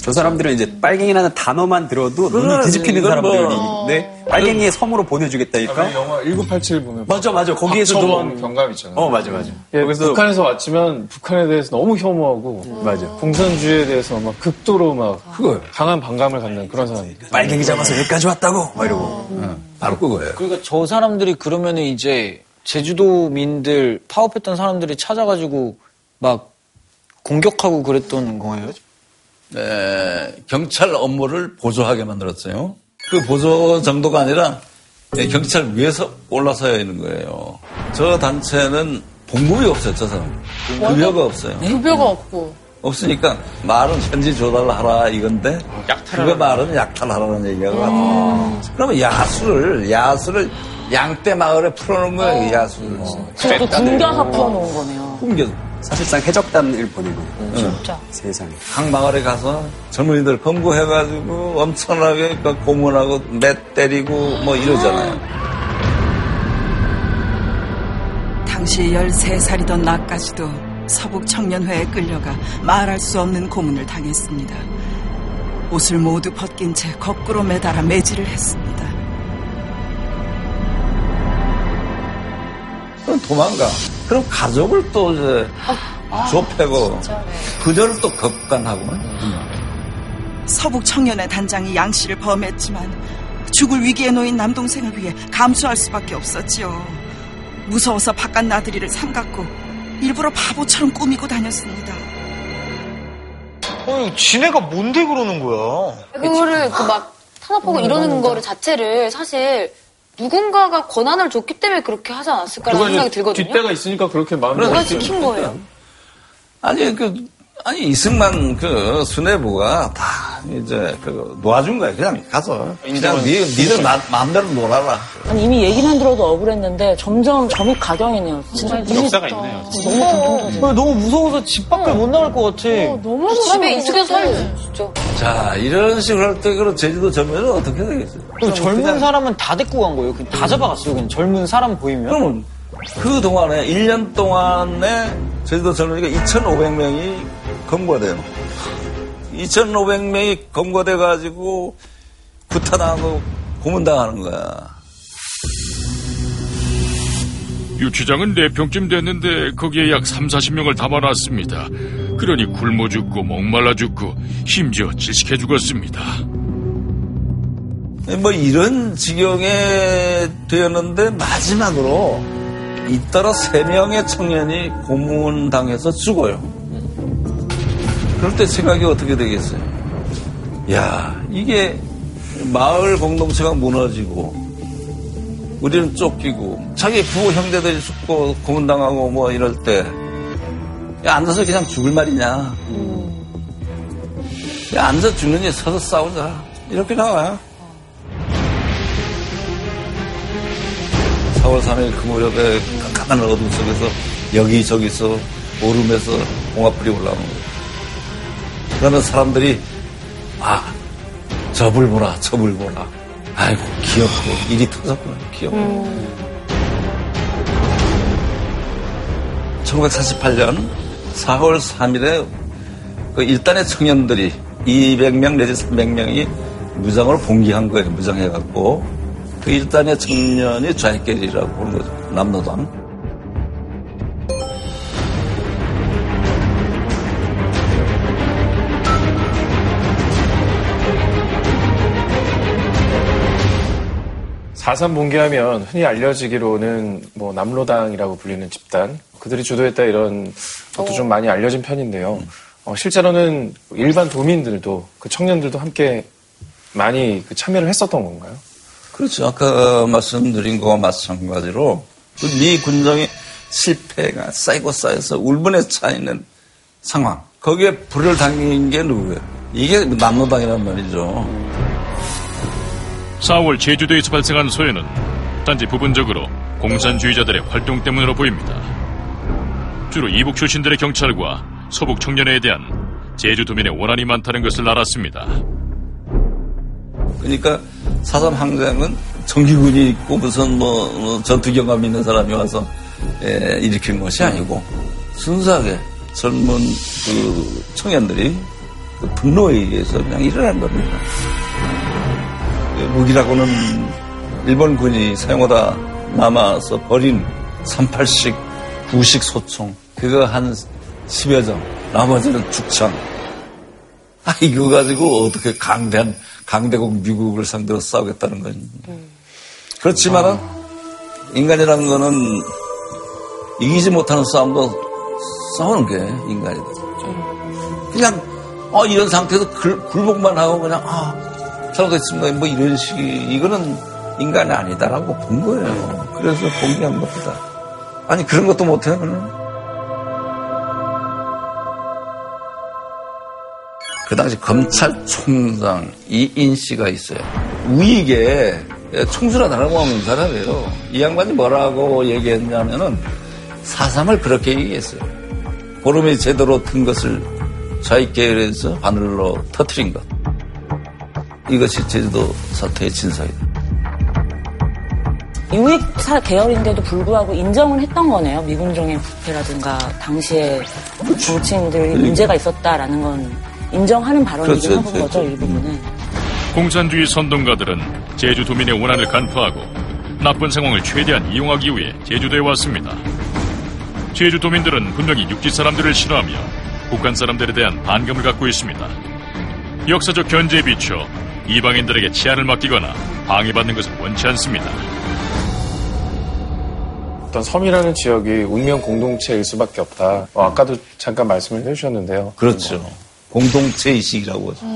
저 사람들은 이제 빨갱이라는 단어만 들어도 눈이 뒤집히는 이건 뭐- 사람들인데 빨갱이의 섬으로 아, 보내주겠다니까. 영화 1987 보면 맞아 맞아 거기에서도 박정원 경감 있잖아요. 어 맞아 맞아. 예, 거기서 북한에서 왔지만 북한에 대해서 너무 혐오하고 맞아. 공산주의에 대해서 막 극도로 막 그거예요. 강한 반감을 갖는 그런 사람이 빨갱이 잡아서 여기까지 왔다고 막 이러고. 바로 그거예요. 그러니까 저 사람들이 그러면은 이제 제주도민들 파업했던 사람들이 찾아가지고 막 공격하고 그랬던 거예요? 에, 경찰 업무를 보조하게 만들었어요. 그 보조 정도가 아니라 예, 경찰 위에서 올라서야 하는 거예요. 저 단체는 봉급이 없어요, 저 사람. 급여가 없어요. 급여가 없고. 없으니까 말은 현지 조달하라 이건데 그 말은 약탈하라는 얘기가 같아요. 그러면 야수를 야수를 양떼 마을에 풀어놓은 거예요, 야수를. 그것도 굶겨서 풀어놓은 거네요. 숨겨. 사실상 해적단을 보내고 진짜. 세상에. 각 마을에 가서 젊은이들 검거해가지고 엄청나게 그 고문하고 맷 때리고 뭐 이러잖아요. 당시 13살이던 나까지도 서북 청년회에 끌려가 말할 수 없는 고문을 당했습니다. 옷을 모두 벗긴 채 거꾸로 매달아 매질을 했습니다. 그럼 도망가. 그럼 가족을 또 이제 좁혀고 그녀를 또 겁간하고 서북 청년회 단장이 양 씨를 범했지만 죽을 위기에 놓인 남동생을 위해 감수할 수밖에 없었지요. 무서워서 바깥 나들이를 삼갔고 일부러 바보처럼 꾸미고 다녔습니다. 어, 지네가 뭔데 그러는 거야? 그거를 그 막 탄압하고 이러는 거를 자체를 사실 누군가가 권한을 줬기 때문에 그렇게 하지 않았을까라는 생각이 들거든요. 뒷대가 있으니까 그렇게 마음을 누가. 지킨 거예요? 아니 그 아니 이승만 그 수뇌부가 다 이제 그 놓아준 거야. 그냥 가서 그냥 니, 니들 마, 마음대로 놀아라. 아니, 이미 얘기만 들어도 억울했는데 점점 점이 각영이네요. 진짜 역사가 있네요. 너무 공통적이에요. 너무 무서워서 집 밖을 못 나갈 것 같아. 너무 집에 있으면 살려 진짜. 자 이런 식으로 할 때 그럼 제주도 젊은이는 어떻게 되겠어요? 그 젊은 사람은 다 데리고 간 거예요. 그냥 다 잡아갔어요. 그냥 젊은 사람 보이면. 그러면 그 동안에 1년 동안에 제주도 젊은이가 2,500명이 검거돼요. 2,500명이 검거돼 가지고 구타당하고 고문당하는 거야. 유치장은 4평쯤 됐는데 거기에 약 3, 40명을 담아놨습니다. 그러니 굶어 죽고 목말라 죽고 심지어 질식해 죽었습니다. 뭐 이런 지경에 되었는데 마지막으로 잇따라 세 명의 청년이 고문당해서 죽어요. 그럴 때 생각이 어떻게 되겠어요? 야, 이게 마을 공동체가 무너지고 우리는 쫓기고 자기 부호 형제들이 죽고 고문당하고 뭐 이럴 때 야, 앉아서 그냥 죽을 말이냐. 야, 앉아 죽느니 서서 싸우자. 이렇게 나와요. 4월 3일 그 무렵에 깜깜한 어둠 속에서 여기저기서 오름에서 봉화불이 올라오는 거예요. 그러면 사람들이 아, 저불 보라, 저불 보라. 아이고, 귀엽고, 일이 터졌구나, 귀엽고. 1948년 4월 3일에 그 일단의 청년들이 200명 내지 300명이 무장을 봉기한 거예요. 무장해갖고. 그 일단의 청년이 좌익계리라고 보는 거죠. 남노당. 4.3 봉기하면 흔히 알려지기로는 뭐 남로당이라고 불리는 집단 그들이 주도했다 이런 것도 좀 많이 알려진 편인데요. 어, 실제로는 일반 도민들도 그 청년들도 함께 많이 그 참여를 했었던 건가요? 그렇죠. 아까 말씀드린 거와 마찬가지로 그미 군정의 실패가 쌓이고 쌓여서 울분에 차 있는 상황. 거기에 불을 당긴 게 누구예요? 이게 남로당이란 말이죠. 4월 제주도에서 발생한 소요는 단지 부분적으로 공산주의자들의 활동 때문으로 보입니다. 주로 이북 출신들의 경찰과 서북 청년회에 대한 제주도민의 원한이 많다는 것을 알았습니다. 그러니까 사삼 항쟁은 정기군이 있고 무슨 뭐, 뭐 전투 경험 있는 사람이 와서 예, 일으킨 것이 아니고 순수하게 젊은 그 청년들이 그 분노에 의해서 그냥 일어난 겁니다. 무기라고는 일본군이 사용하다 남아서 버린 38식, 9식 소총 그거 한 10여 점 나머지는 죽창. 아 이거 가지고 어떻게 강대한 강대국 미국을 상대로 싸우겠다는 건 그렇지만은 인간이라는 거는 이기지 못하는 싸움도 싸우는 게 인간이다. 그냥 어 이런 상태에서 굴, 굴복만 하고 그냥 아 잘못했습니다. 뭐 이런 식이 이거는 인간이 아니다라고 본 거예요. 그래서 공개한 겁니다. 아니 그런 것도 못해요. 그는. 그 당시 검찰총장 이인 씨가 있어요. 우익에 총수라달라고 하는 사람이에요. 이 양반이 뭐라고 얘기했냐면은 사삼을 그렇게 얘기했어요. 보름이 제대로 튼 것을 좌익계열에서 바늘로 터트린 것. 이것이 제주도 사태의 진상이다. 유익 사 계열인데도 불구하고 인정을 했던 거네요. 미군정의 부패라든가 당시에 정치인들이 문제가 있었다라는 건 인정하는 발언이긴 그렇죠, 하는 그렇죠. 거죠, 일부분은. 공산주의 선동가들은 제주도민의 원한을 간파하고 나쁜 상황을 최대한 이용하기 위해 제주도에 왔습니다. 제주도민들은 분명히 육지 사람들을 싫어하며 북한 사람들에 대한 반감을 갖고 있습니다. 역사적 견제에 비춰 이방인들에게 치안을 맡기거나 방해받는 것을 원치 않습니다. 어떤 섬이라는 지역이 운명 공동체일 수밖에 없다. 어, 아까도 잠깐 말씀을 해주셨는데요. 그렇죠. 공동체 의식이라고 하죠.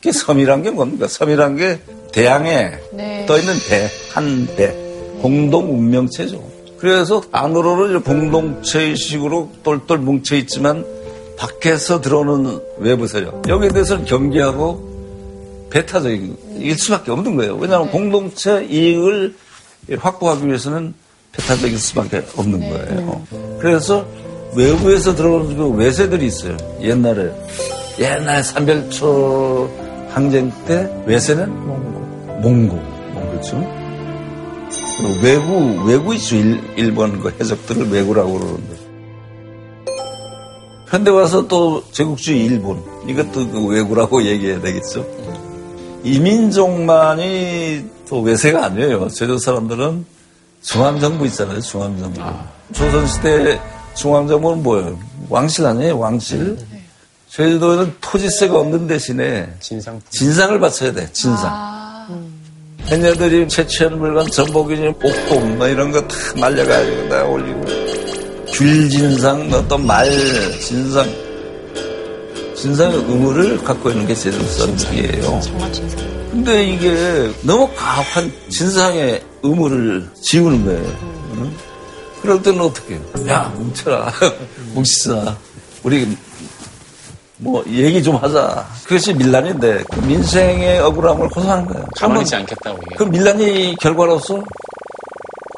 그 섬이란 게 뭡니까? 섬이란 게 대양에 네. 떠 있는 배, 한 배, 공동 운명체죠. 그래서 안으로는 공동체 의식으로 똘똘 뭉쳐 있지만 밖에서 들어오는 외부 세력 여기에 대해서는 경계하고 배타적인 일 수밖에 없는 거예요. 왜냐하면 공동체 이익을 확보하기 위해서는 배타적일 수밖에 없는 거예요. 그래서 외부에서 들어오는 그 외세들이 있어요. 옛날에 옛날 삼별초 항쟁 때 외세는 몽고, 몽고, 몽고죠. 외구 외구 있죠. 일, 일본 그 해적들을 외구라고 그러는데. 현대 와서 또 제국주의 일본 이것도 그 외구라고 얘기해야 되겠죠. 이민족만이 또 외세가 아니에요. 제주 사람들은 중앙정부 있잖아요. 중앙정부. 조선시대 중앙정부는 뭐예요? 왕실 아니에요? 왕실. 제주도에는 토지세가 없는 대신에 진상. 진상을 바쳐야 돼. 진상. 해녀들이 채취한 물건 전복이니 옥돔 뭐 이런 거다 말려가지고 다 올리고 귤진상 뭐또말 진상 진상의 의무를 갖고 있는 게 진상. 근데 이게 너무 가혹한 진상의 의무를 지우는 거예요. 응? 그럴 때는 어떻게 해요? 야, 뭉쳐라. 뭉치자. 우리 뭐 얘기 좀 하자. 그것이 밀란인데 그 민생의 억울함을 호소하는 거예요. 가만히 있지 않겠다고 이게. 그 밀란이 결과로서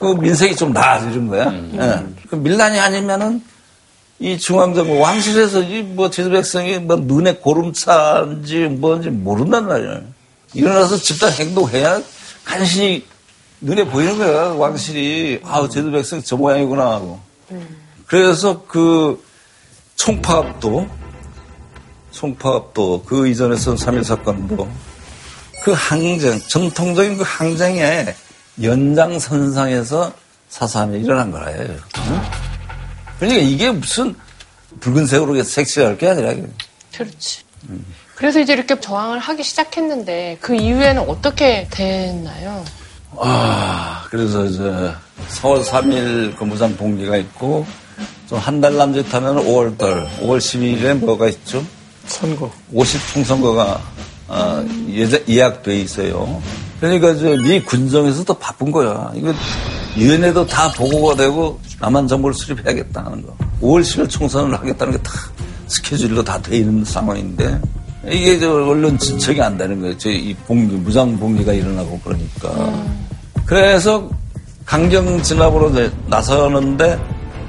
그 민생이 좀 나아지는 거야. 예. 그 밀란이 아니면은 이 중앙정부 왕실에서 이뭐 제주 백성이 뭐 눈에 고름차인지 뭔지 모른단 말이야. 일어나서 집단 행동해야 간신히 눈에 보이는 거야. 왕실이 아 제주 백성 저 모양이구나 하고. 그래서 그 총파업도 총파업도 그 이전에서 3.1 사건도 그 항쟁, 전통적인 그 항쟁의 연장선상에서 사삼이 일어난 거예요. 응? 그러니까 이게 무슨 붉은색으로 색칠할 게 아니라. 그렇지. 그래서 이제 이렇게 저항을 하기 시작했는데 그 이후에는 어떻게 됐나요? 아, 그래서 이제 4월 3일 그 무장 봉기가 있고 좀 한 달 남짓하면 5월달, 5월 12일에 뭐가 있죠? 선거. 50 총 선거가 아, 예제, 예약돼 있어요. 그러니까 미 군정에서도 바쁜 거야. 이거 유엔에도 다 보고가 되고 남한 정부를 수립해야겠다 하는 거. 5월 10일 총선을 하겠다는 게 다 스케줄로 다 돼 있는 상황인데 이게 저 언론 진척이 안 되는 거예요. 저이 봉기, 무장 봉기가 일어나고 그러니까. 그래서 강경 진압으로 나서는데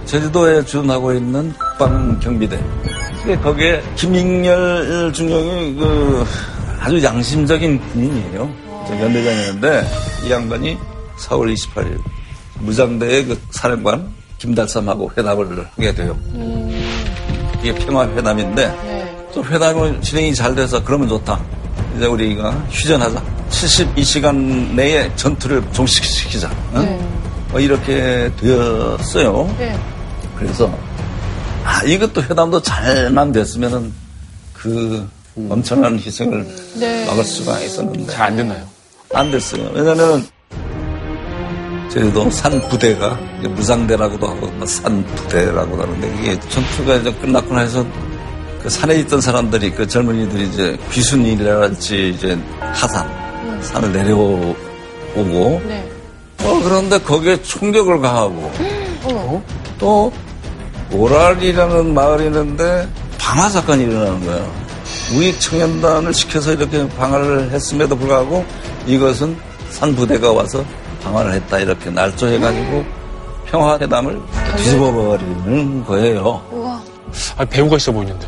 제주도에 주둔하고 있는 국방경비대. 거기에 김익렬 중령이 그 아주 양심적인 군인이에요. 저 연대장이었는데 이 양반이 4월 28일 무장대의 그 사령관 김달삼하고 회담을 하게 돼요. 이게 평화 회담인데 또 회담은 진행이 잘 돼서 그러면 좋다. 이제 우리가 휴전하자. 72시간 내에 전투를 종식시키자. 응? 뭐 이렇게 되었어요. 네. 그래서 아 이것도 회담도 잘만 됐으면은 그 엄청난 희생을 네. 막을 수가 있었는데 잘 안 됐나요? 안 됐어요. 왜냐면 제주도 산 부대가 이제 무상대라고도 하고 뭐 산부대라고도 하는데 이게 전투가 이제 끝났고 나서 그 산에 있던 사람들이 그 젊은이들이 이제 귀순이랄지 이제 하산 산을 내려오고 네. 어 그런데 거기에 총격을 가하고 어머. 또 오랄이라는 마을이 있는데 방화 사건이 일어나는 거예요. 우익 청년단을 시켜서 이렇게 방화를 했음에도 불구하고 이것은 산부대가 와서 방화를 했다 이렇게 날조해가지고 평화회담을 뒤집어버리는 거예요. 우와. 아, 배우가 있어 보이는데.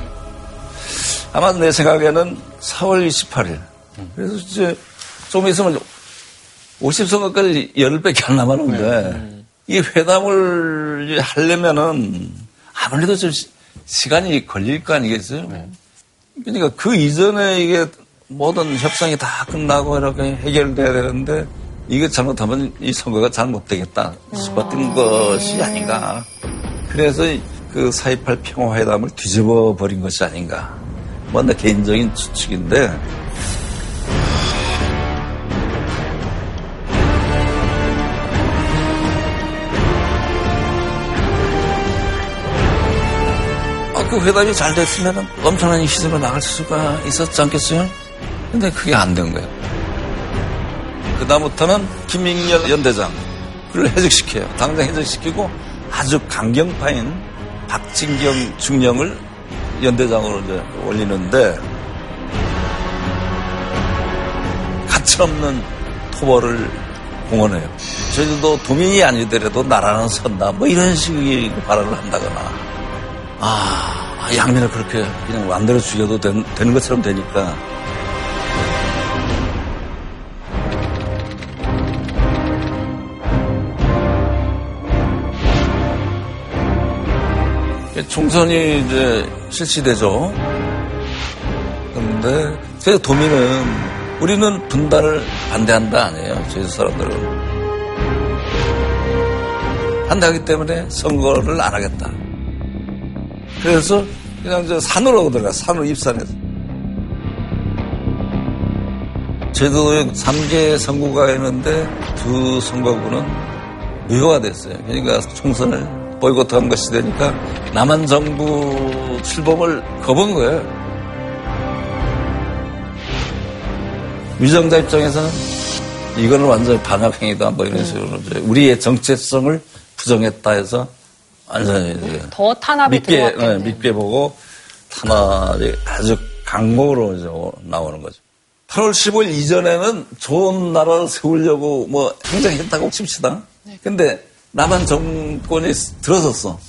아마 내 생각에는 4월 28일. 그래서 이제 좀 있으면 50선거까지 열흘밖에 안 남았는데 이 회담을 하려면은 아무래도 좀 시- 시간이 걸릴 거 아니겠어요? 그러니까 그 이전에 이게 모든 협상이 다 끝나고 이렇게 해결돼야 되는데 이게 잘못하면 이 선거가 잘못되겠다. 수박된 것이 아닌가. 그래서 그4.28 평화회담을 뒤집어 버린 것이 아닌가. 뭐내 개인적인 추측인데 그 회담이 잘 됐으면 엄청난 희생을 막을 수가 있었지 않겠어요? 근데 그게 안 된 거예요. 그다음부터는 김익렬 연대장, 그를 해직시켜요. 당장 해직시키고 아주 강경파인 박진경 중령을 연대장으로 이제 올리는데 가치없는 토벌을 공언해요. 제주도 도민이 아니더라도 나라는 선다. 뭐 이런 식의 발언을 한다거나. 아, 양면을 그렇게 그냥 마음대로 죽여도 된- 되는 것처럼 되니까. 총선이 이제 실시되죠. 그런데 제 도민은 우리는 분단을 반대한다 아니에요. 제주 사람들은. 반대하기 때문에 선거를 안 하겠다. 그래서 그냥 저 산으로 들어가 산으로 입산해서 제주도에 3개 선거가 있는데 두 선거구는 무효가 됐어요. 그러니까 총선을 보이콧한 것이 되니까 남한 정부 출범을 거본 거예요. 위정자 입장에서는 이거는 완전히 반역행위다 뭐 이런 식으로 우리의 정체성을 부정했다 해서 완전히 이제 더 탄압이 밉게, 들어왔겠네. 네, 밉게 보고 탄압이 아주 강목으로 이제 나오는 거죠. 8월 15일 이전에는 좋은 나라를 세우려고 뭐 행정했다고 칩시다. 근데 남한 정권이 들어섰어.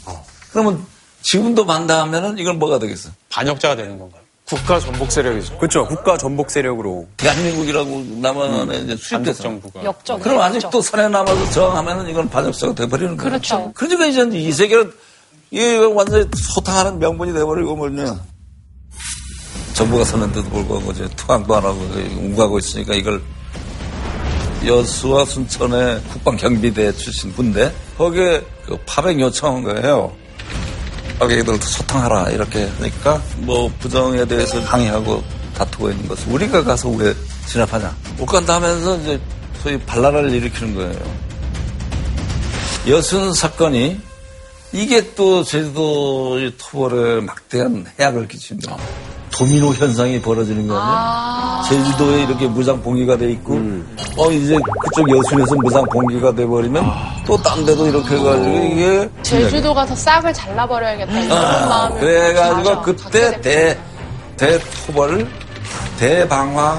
그러면 지금도 반대하면은 이건 뭐가 되겠어? 반역자가 되는 건가요? 국가 전복 세력이죠. 그렇죠. 국가 전복 세력으로. 대한민국이라고 남한에 이제 수립돼서. 정부가. 역적. 그럼 아직도 산에 남아서 저항하면은 이건 반역자가 돼버리는 거예요. 그렇죠. 그러니까 이제 이 세계는 이게 완전히 소탕하는 명분이 돼버리고 뭐냐. 정부가 섰는데도 불구하고 이제 투항도 안 하고 웅가고 있으니까 이걸 여수와 순천의 국방경비대 출신 군대 거기에 그 파병 요청한 거예요. 자기들도 소탕하라 이렇게 하니까 뭐 부정에 대해서 항의하고 다투고 있는 것을 우리가 가서 왜 진압하냐. 못 간다 하면서 이제 소위 반란을 일으키는 거예요. 여순 사건이 이게 또 제주도 토벌에 막대한 해악을 끼칩니다. 도미노 현상이 벌어지는 거 아니에요? 제주도에 이렇게 무장 봉기가 돼 있고, 어, 이제 그쪽 여순에서 무장 봉기가 돼 버리면 또딴 데도 이렇게 해가지고 이게. 제주도 가서 싹을 잘라버려야겠다 이런 아, 마음을 그래가지고 그때 대, 대토벌, 대방화,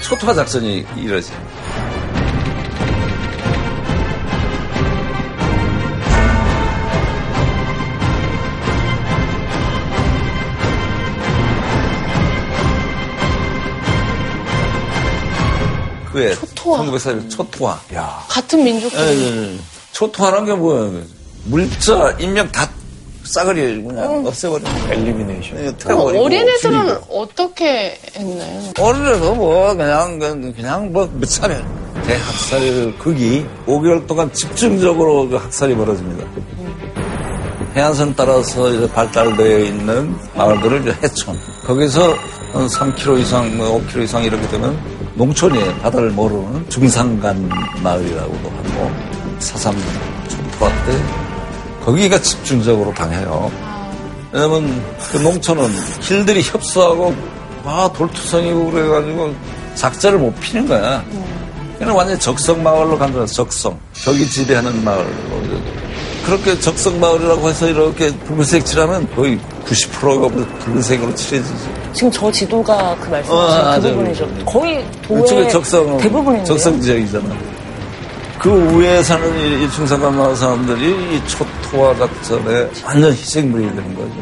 초토화 작전이 이루어지. 그에 초토화. 1941 초토화. 같은 민족끼리 예, 예. 초토화란 게 뭐야? 물자, 인명 다 싸그리 그냥 없애버리는 엘리미네이션. 예, 그럼 태워버리고 어린애들은. 어떻게 했나요? 어린애도 뭐 그냥 그- 그냥 뭐 무차별 대학살 극이 5개월 동안 집중적으로 그 학살이 벌어집니다. 해안선 따라서 이제 발달되어 있는 마을들을 이제 해촌. 거기서 한 3km 이상, 뭐 5km 이상 이렇게 되면 농촌이에요. 바다를 모르는 중산간 마을이라고도 하고 사삼 초토화 때 거기가 집중적으로 당해요. 왜냐면 그 농촌은 길들이 협소하고 아 돌투성이고 그래가지고 작자를 못 피는 거야. 그냥 완전 히 적성 마을로 간 거야. 적성. 적이 지배하는 마을로. 그렇게 적성 마을이라고 해서 이렇게 붉은색 칠하면 거의 90%가 붉은색으로 칠해지지. 지금 저 지도가 그 말씀하신 어, 그 맞아요. 부분이죠. 거의 그쪽에 도의 적성, 대부분인데요. 적성 지역이잖아. 그 위에 사는 이, 이 중산간 마을 사람들이 이 초토화 작전에 완전 희생물이 되는 거죠.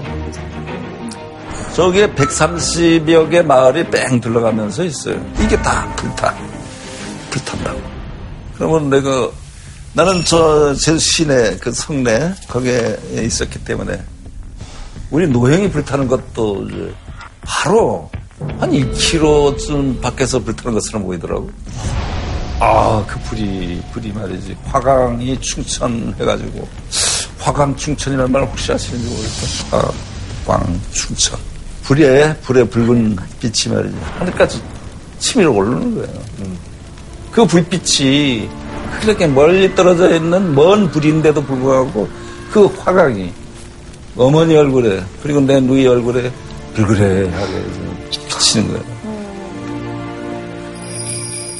저기에 130여 개 마을이 뺑 둘러가면서 있어요. 이게 다 불타. 불탄다고. 그러면 내가, 나는 저, 제 시내, 그 성내, 거기에 있었기 때문에, 우리 노형이 불타는 것도 이제 바로 한 2km쯤 밖에서 불타는 것처럼 보이더라고. 아, 그 불이, 불이 말이지. 화강이 충천 해가지고, 화강 충천이라는 말 혹시 아시는지 모르겠다. 화강 충천. 불에, 불에 붉은 빛이 말이지. 하늘까지 치밀어 오르는 거예요. 그 불빛이 그렇게 멀리 떨어져 있는 먼 불인데도 불구하고 그 화강이 어머니 얼굴에, 그리고 내 누이 얼굴에 불그레 하게 비치는 거예요.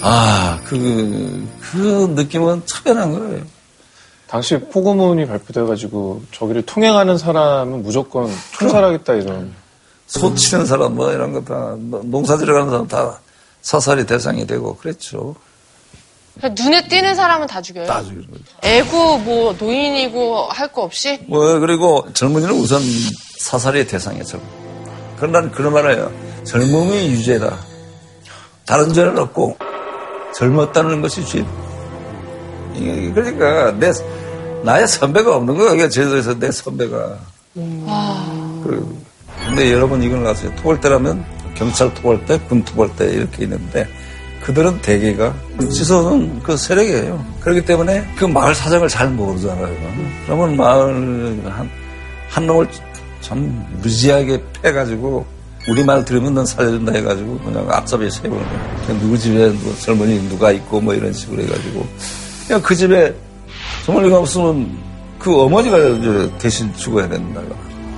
아, 그, 그 느낌은 특별한 거예요. 당시 포고문이 발표돼가지고 저기를 통행하는 사람은 무조건 총살하겠다 이런. 소 치는 사람 뭐 이런 거 다, 농사 들어가는 사람 다 사살이 대상이 되고 그랬죠. 그러니까 눈에 띄는 사람은 다 죽여요. 다 죽이는 거죠. 애고 뭐 노인이고 할 거 없이 뭐, 그리고 젊은이는 우선 사살의 대상이죠. 그런 난 그런 말 해요. 젊음이 유죄다. 다른 죄는 없고, 젊었다는 것이 죄. 그러니까, 내, 나의 선배가 없는 거야. 이게 제도에서 내 선배가. 그, 근데 여러분 이걸 아세요. 토벌대라면 경찰 토벌대, 군 토벌대 이렇게 있는데, 그들은 대개가 지소는 그 세력이에요. 그렇기 때문에 그 마을 사정을 잘 모르잖아요. 그러면 마을 한, 한 놈을 참 무지하게 패가지고 우리 말 들으면 넌 살려준다 해가지고 그냥 앞잡이에 세우는 거예요. 누구 집에 뭐 젊은이 누가 있고 뭐 이런 식으로 해가지고 그냥 그 집에 젊은이가 없으면 그 어머니가 대신 죽어야 된다거나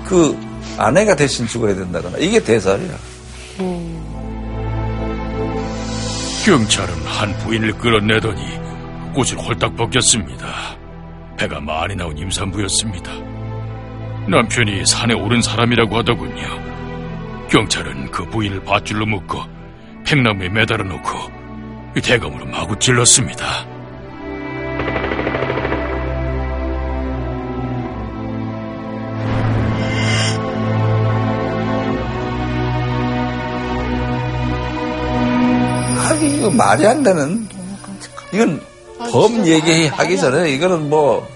그 아내가 대신 죽어야 된다거나 이게 대살이야. 경찰은 한 부인을 끌어내더니 꽃을 홀딱 벗겼습니다. 배가 많이 나온 임산부였습니다. 남편이 산에 오른 사람이라고 하더군요. 경찰은 그 부인을 밧줄로 묶어 팽나무에 매달아 놓고 이 대검으로 마구 찔렀습니다. 아, 이거 말이 안 되는. 이건 범 얘기하기 전에 이거는 뭐,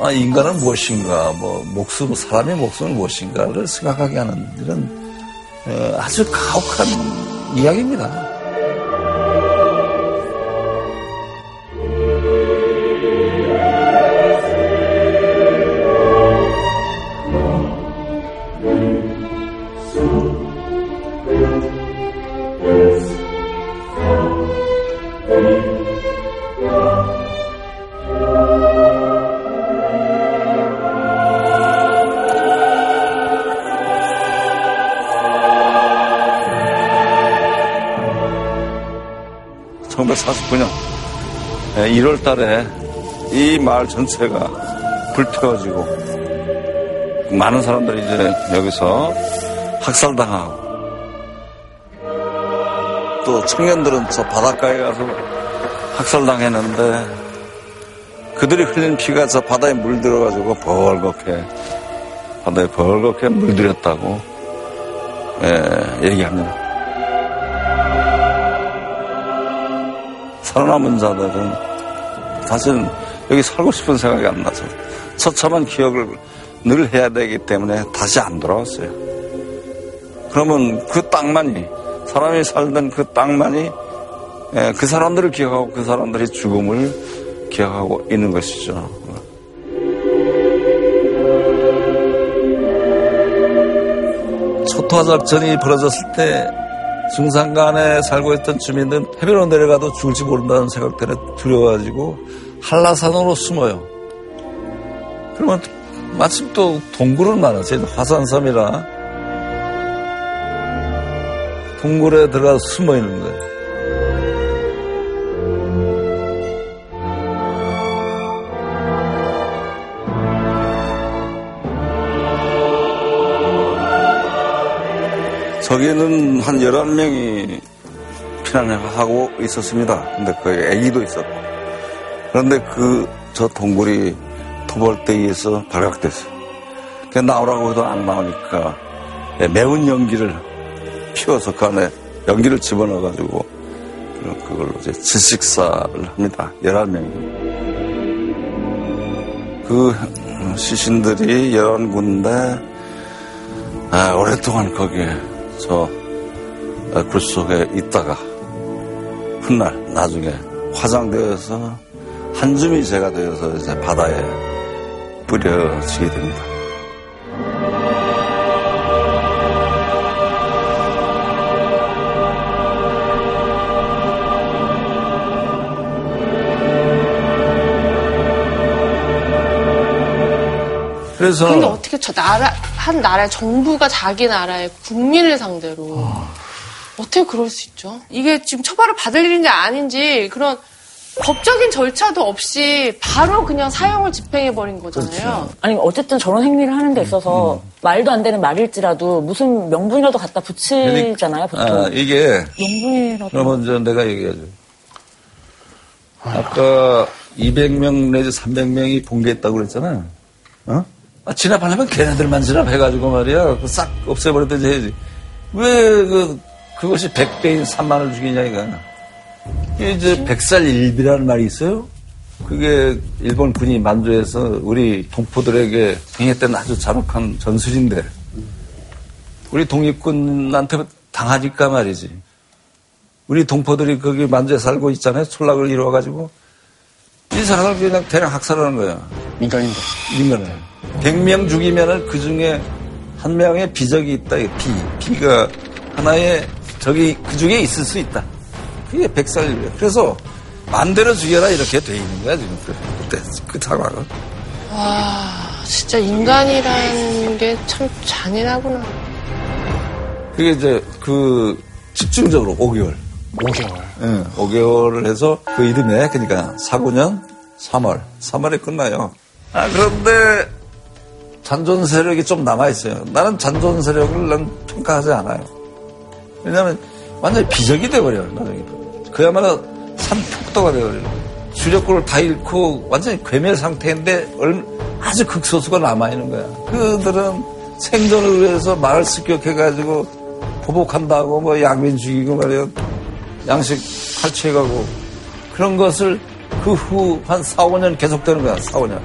아, 인간은 무엇인가, 뭐, 목숨, 사람의 목숨은 무엇인가를 생각하게 하는 이런 어, 아주 가혹한 이야기입니다. 1월 달에 이 마을 전체가 불태워지고 많은 사람들이 이제 여기서 학살당하고 또 청년들은 저 바닷가에 가서 학살당했는데 그들이 흘린 피가 저 바다에 물들어가지고 벌겋게 바다에 벌겋게 물들였다고 예, 얘기합니다. 살아남은 자들은 사실은 여기 살고 싶은 생각이 안 나서 처참한 기억을 늘 해야 되기 때문에 다시 안 돌아왔어요. 그러면 그 땅만이 사람이 살던 그 땅만이 예, 그 사람들을 기억하고 그 사람들의 죽음을 기억하고 있는 것이죠. 초토화 작전이 벌어졌을 때 중산간에 살고 있던 주민들은 해변으로 내려가도 죽을지 모른다는 생각 때문에 두려워가지고 한라산으로 숨어요. 그러면 마침 또 동굴은 많았어요. 화산섬이라 동굴에 들어가서 숨어 있는 거예요. 저기는 한 11명이 피난하고 있었습니다. 근데 거기 애기도 있었고. 그런데 그, 저 동굴이 토벌대기에서 발각됐어요. 그 나오라고 해도 안 나오니까 예, 매운 연기를 피워서 그 안에 연기를 집어넣어가지고 그걸로 이제 질식사를 합니다. 11명이. 그 시신들이 11군데 아, 오랫동안 거기에 저 굴 속에 있다가 훗날 나중에 화장되어서 한 줌이 제가 되어서 이제 바다에 뿌려지게 됩니다. 그래서 근데 어떻게 저 나라 한 나라의 정부가 자기 나라의 국민을 상대로 어떻게 그럴 수 있죠? 이게 지금 처벌을 받을 일인지 아닌지 그런 법적인 절차도 없이 바로 그냥 사형을 집행해 버린 거잖아요. 아니 어쨌든 저런 행위를 하는 데 있어서 말도 안 되는 말일지라도 무슨 명분이라도 갖다 붙이잖아요 보통. 아, 이게 명분이라도. 그러면 이제 내가 얘기하죠. 아까 200명 내지 300명이 봉기했다고 그랬잖아요. 어? 아, 진압하려면 걔네들만 진압해가지고 말이야. 그싹 없애버렸든지 해야지. 왜 그, 그것이 100배인 3만을 죽이냐, 이거. 이제 백살일비라는 말이 있어요. 그게 일본 군이 만주에서 우리 동포들에게 행했던 아주 잔혹한 전술인데, 우리 독립군한테 당하니까 말이지. 우리 동포들이 거기 만주에 살고 있잖아요.村落을 이루어가지고. 이 사람을 그냥 대량 학살하는 거야. 민간인들. 민간인. 100명 죽이면은 그 중에 한 명의 비적이 있다. 이 비. 비가 하나의 적이 그 중에 있을 수 있다. 그게 백살이에요. 그래서 만대로 죽여라 이렇게 돼 있는 거야, 지금. 그때, 그 상황은. 와 진짜 인간이라는 게 참 잔인하구나. 그게 이제 그 집중적으로 5개월. 5개월. 응, 5개월을 해서 그 이듬해, 그러니까 4구년 3월. 3월에 끝나요. 아, 그런데 잔존 세력이 좀 남아 있어요. 나는 잔존 세력을 난 평가하지 않아요. 왜냐하면 완전히 비적이 돼버려요, 나중에. 그야말로 산폭도가 돼버려요. 주력권을 다 잃고 완전히 괴멸 상태인데 얼- 아주 극소수가 남아있는 거야. 그들은 생존을 위해서 말을 습격해가지고 보복한다고 뭐 양민 죽이고 말이야. 양식 탈취해가고 그런 것을 그 후 한 4, 5년 계속되는 거야, 4, 5년.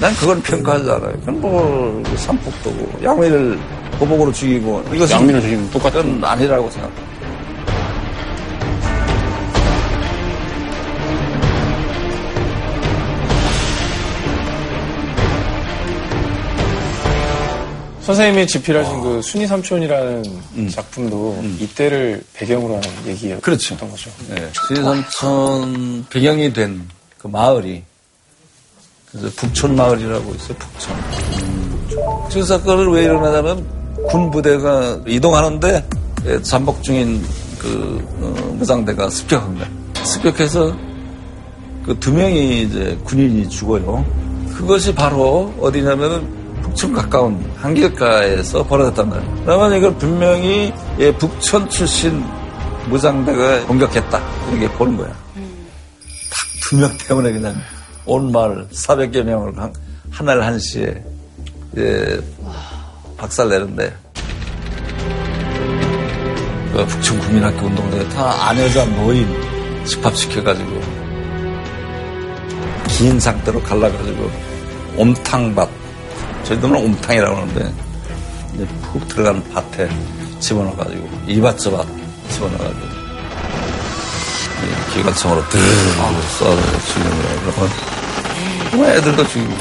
난 그걸 평가하지 않아요. 그건 뭐 산폭도고 양민을 보복으로 죽이고 이것은 양민을 죽이면 똑같은 건 아니라고 생각합 선생님이 집필하신 그 순이 삼촌이라는 작품도 이때를 배경으로 하는 얘기였던 그렇죠. 거죠. 네. 수인삼촌 배경이 된 그 마을이 그래서 북촌 마을이라고 있어요. 북촌. 음. 그 사건을 왜 일어나냐면 군 부대가 이동하는데 예, 잠복 중인 그 어, 무장대가 습격한 거야. 습격해서 그 두 명이 이제 군인이 죽어요. 그것이 바로 어디냐면은 북촌 가까운 한길가에서 벌어졌단 말이에요. 그러면 이걸 분명히 예, 북촌 출신 무장대가 공격했다. 이렇게 보는 거야. 딱두명 때문에 그냥 온 마을 400여 명을 한, 하날 한시에 예, 박살 내는데 그 북촌 국민학교 운동대회 다 아내자 노인 집합시켜가지고 긴 상태로 갈라가지고 옴탕밭 저희들은 옴탕이라고 하는데 푹 들어간 밭에 집어넣어가지고 이밭 저밭 집어넣어가지고 이 기관총으로 드르르 쏴서 죽이는 거예요. 그러면 정말 애들도 죽이고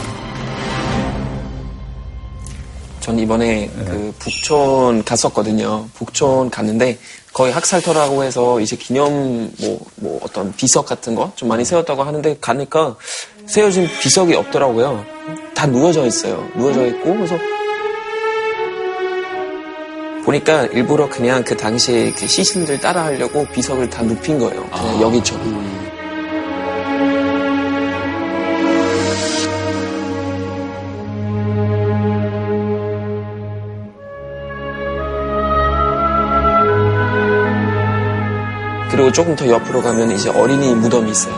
전 이번에 그 북촌 갔었거든요. 북촌 갔는데 거의 학살터라고 해서 이제 기념 뭐, 뭐 어떤 비석 같은 거 좀 많이 세웠다고 하는데 가니까 세워진 비석이 없더라고요. 다 누워져 있어요. 누워져 있고 그래서 보니까 일부러 그냥 그 당시에 그 시신들 따라하려고 비석을 다 눕힌 거예요. 그냥 여기저기. 그리고 조금 더 옆으로 가면 이제 어린이 무덤이 있어요.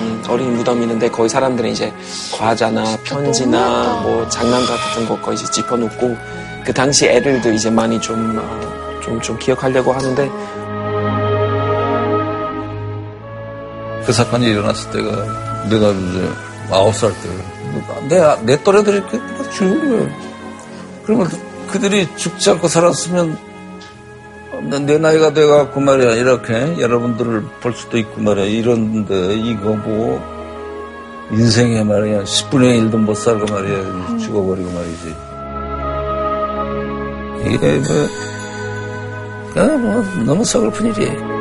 음, 어린이 무덤이 있는데 거기 사람들은 이제 과자나 편지나 뭐 장난감 같은 거 거의 이제 짚어놓고 그 당시 애들도 이제 많이 좀, 어, 좀, 좀 기억하려고 하는데 그 사건이 일어났을 때가 내가 이제 아홉 살 때. 내, 내 또래들이 그 죽은 거예요. 그러면 그들이 죽지 않고 살았으면 내 나이가 돼갖고 말이야. 이렇게 여러분들을 볼 수도 있고 말이야. 이런데 이거 뭐 인생에 말이야. 10분의 1도 못 살고 말이야. 죽어버리고 말이지. 이게 뭐, 그냥 뭐 너무 서글픈 일이에요.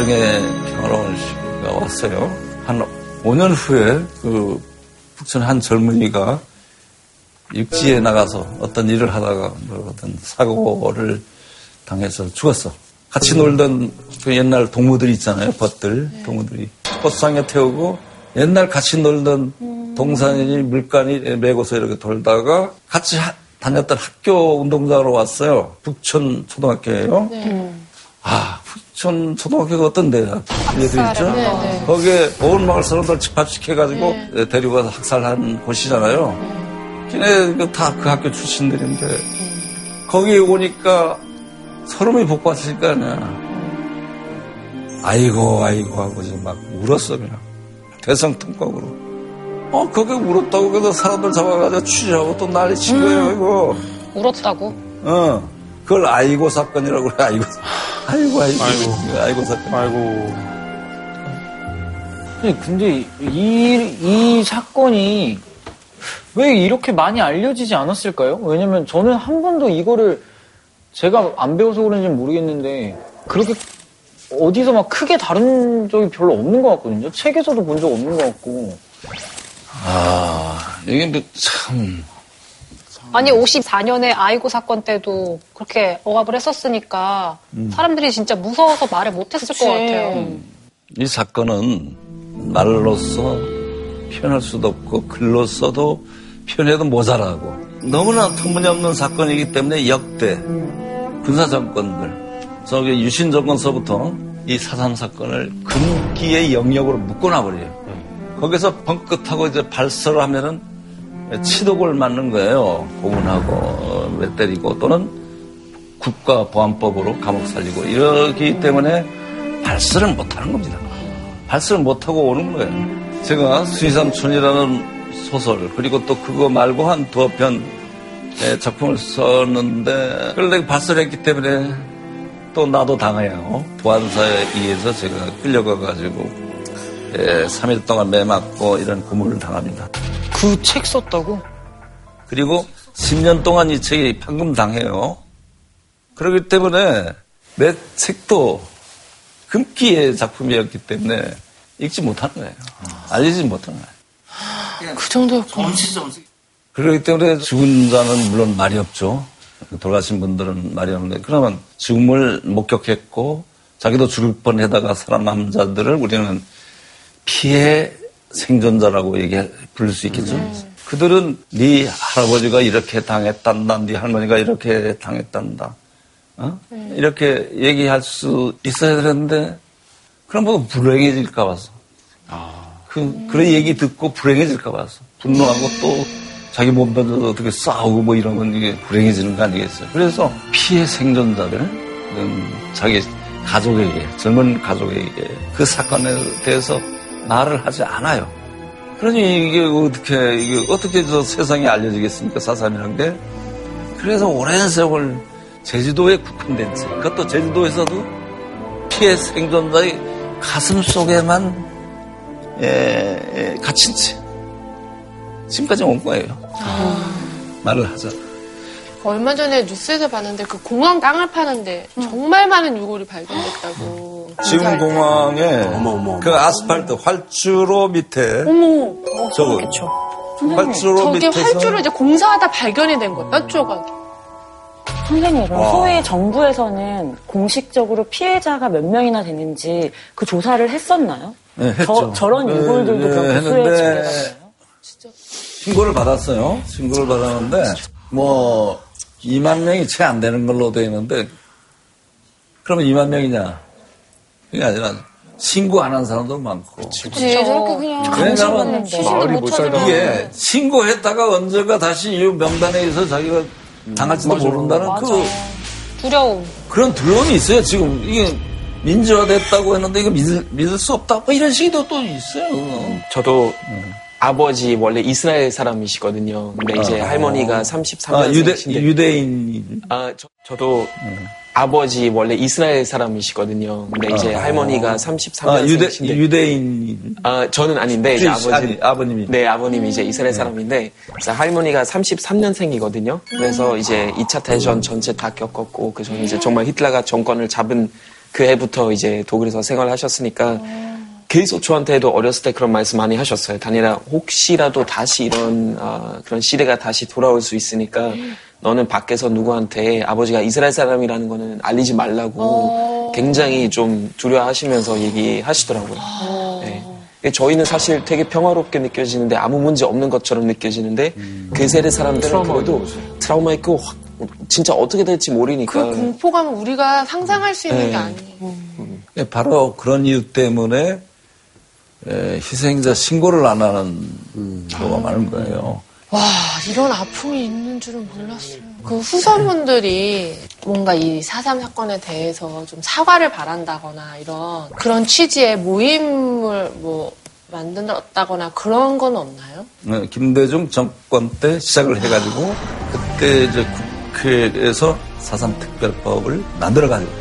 나중에 평화로운 시기가 왔어요. 한 5년 후에 그 북촌 한 젊은이가 육지에 나가서 어떤 일을 하다가 뭐 어떤 사고를 당해서 죽었어. 같이 놀던 그 옛날 동무들 있잖아요. 벗들 동무들이 버스상에 태우고 옛날 같이 놀던 동산이 물간이 메고서 이렇게 돌다가 같이 하- 다녔던 학교 운동장으로 왔어요. 북촌 초등학교예요. 아, 북촌 초등학교가 어떤데? 얘들 있죠? 네, 네. 거기에 온 마을 사람들 집합시켜가지고 데리고 가서 학살한 곳이잖아요. 걔네 다그 학교 출신들인데 거기에 오니까 서름이 복받으실 거 아니야. 아이고, 아이고 하고 막 울었어, 그냥. 대성통곡으로. 어, 그게 울었다고 그래서 사람들 잡아가지고 취재하고 또 난리 친 거예요, 이거. 울었다고? 어. 그걸 아이고 사건이라고 그래, 아이고. 아이고, 아이고. 아이고, 사건. 아이고. 아니, 근데 이, 이 사건이 왜 이렇게 많이 알려지지 않았을까요? 왜냐면 저는 한 번도 이거를 제가 안 배워서 그런지는 모르겠는데 그렇게 어디서 막 크게 다른 적이 별로 없는 것 같거든요. 책에서도 본 적 없는 것 같고. 아, 이게 뭐 참. 아니 54년에 아이고 사건 때도 그렇게 억압을 했었으니까 음. 사람들이 진짜 무서워서 말을 못했을 것 같아요. 이 사건은 말로써 표현할 수도 없고 글로 써도 표현해도 모자라고 너무나 터무니없는 사건이기 때문에 역대 군사 정권들 저기 유신 정권서부터 이 사삼 사건을 금기의 영역으로 묶어놔버려요. 거기서 벙긋하고 이제 발설을 하면은 치독을 맞는 거예요. 고문하고 어, 왜 때리고 또는 국가보안법으로 감옥 살리고 이러기 때문에 발설을 못하는 겁니다. 발설을 못하고 오는 거예요. 제가 수의삼촌이라는 소설 그리고 또 그거 말고 한 두어 편의 작품을 썼는데 그걸 내가 발설했기 때문에 또 나도 당해요. 보안사에 의해서 제가 끌려가가지고 3일 동안 매 맞고 이런 고문을 당합니다. 그 책 썼다고? 그리고 10년 동안 이 책이 판금당해요. 그렇기 때문에 내 책도 금기의 작품이었기 때문에 읽지 못하는 거예요. 알리지 못하는 거예요. 그 정도였구나. 그렇기 때문에 죽은 자는 물론 말이 없죠. 돌아가신 분들은 말이 없는데 그러면 죽음을 목격했고 자기도 죽을 뻔해다가 살아남은 자들을 우리는 피해 생존자라고 얘기 부를 수 있겠죠. 그들은 네 할아버지가 이렇게 당했단다, 네 할머니가 이렇게 당했단다. 어? 이렇게 얘기할 수 있어야 되는데 그럼 뭐 불행해질까 봐서. 그, 그런 얘기 듣고 불행해질까 봐서. 분노하고 또 자기 몸 던져서 어떻게 싸우고 뭐 이런 건 이게 불행해지는 거 아니겠어요. 그래서 피해 생존자들은 자기 가족에게, 젊은 가족에게 그 사건에 대해서 말을 하지 않아요. 그러니 이게 어떻게, 이게 어떻게 저 세상에 알려지겠습니까? 사삼이란 게. 그래서 오랜 세월 제주도에 국한된 채, 그것도 제주도에서도 피해 생존자의 가슴 속에만 예, 예, 갇힌 채. 지금까지 온 거예요. 말을 하자. 얼마 전에 뉴스에서 봤는데 그 공항 땅을 파는데 정말 많은 유골이 발견됐다고. 지금 공항에 그 아스팔트 활주로 밑에 어머, 저거 활주로 저게 밑에서 활주로 이제 공사하다 발견이 된 거야, 뼈 조각이. 선생님, 그럼 와. 소위 정부에서는 공식적으로 피해자가 몇 명이나 되는지 그 조사를 했었나요? 네, 했죠. 저, 런 네, 유골들도 네, 그렇게 했는데 수혜에 집계가 신고를 받았어요. 신고를 받았는데 뭐 2만 명이 채 안 되는 걸로 되어 있는데 그러면 2만 명이냐? 그게 아니라 신고 안 한 사람도 많고. 그치, 저렇게 그냥 왜냐면 시신을 못 찾으면 이게 신고했다가 언제가 다시 이 명단에 있어 자기가 당할지도 모른다는 그 두려움. 그런 두려움이 있어요. 지금 이게 민주화됐다고 했는데 이거 믿을, 믿을 수 없다. 뭐 이런 식도 또 있어요. 저도 아버지 원래 이스라엘 사람이시거든요. 근데 이제 아. 할머니가 33년생이신데 아, 유대, 유대인. 아, 저, 도 아버지 원래 이스라엘 사람이시거든요. 근데 이제 아. 할머니가 아, 33년생이신데 유대, 유대 인. 아, 저는 아닌데 이제 아버지 아니, 아버님이. 네, 아버님이 이제 이스라엘 사람인데 그래서 할머니가 33년생이거든요. 그래서 이제 2차 대전 전체 다 겪었고 그 전에 이제 정말 히틀러가 정권을 잡은 그 해부터 이제 독일에서 생활하셨으니까 계속 저한테도 어렸을 때 그런 말씀 많이 하셨어요. 다니라 혹시라도 다시 이런 아, 그런 시대가 다시 돌아올 수 있으니까 너는 밖에서 누구한테 아버지가 이스라엘 사람이라는 거는 알리지 말라고 굉장히 좀 두려워하시면서 얘기하시더라고요. 네. 근데 저희는 사실 되게 평화롭게 느껴지는데 아무 문제 없는 것처럼 느껴지는데 그 세대 사람들은 그래도 트라우마 있고 확 진짜 어떻게 될지 모르니까 그 공포감은 우리가 상상할 수 있는 네. 게 아니에요. 예, 바로 그런 이유 때문에 에, 희생자 신고를 안 하는 경우가 많은 거예요. 와, 이런 아픔이 있는 줄은 몰랐어요. 그 후손분들이 뭔가 이4.3 사건에 대해서 좀 사과를 바란다거나 이런 그런 취지의 모임을 뭐 만들었다거나 그런 건 없나요? 네, 김대중 정권 때 시작을 해가지고 그때 이제 국회에서 사삼 특별법을 만들어가지고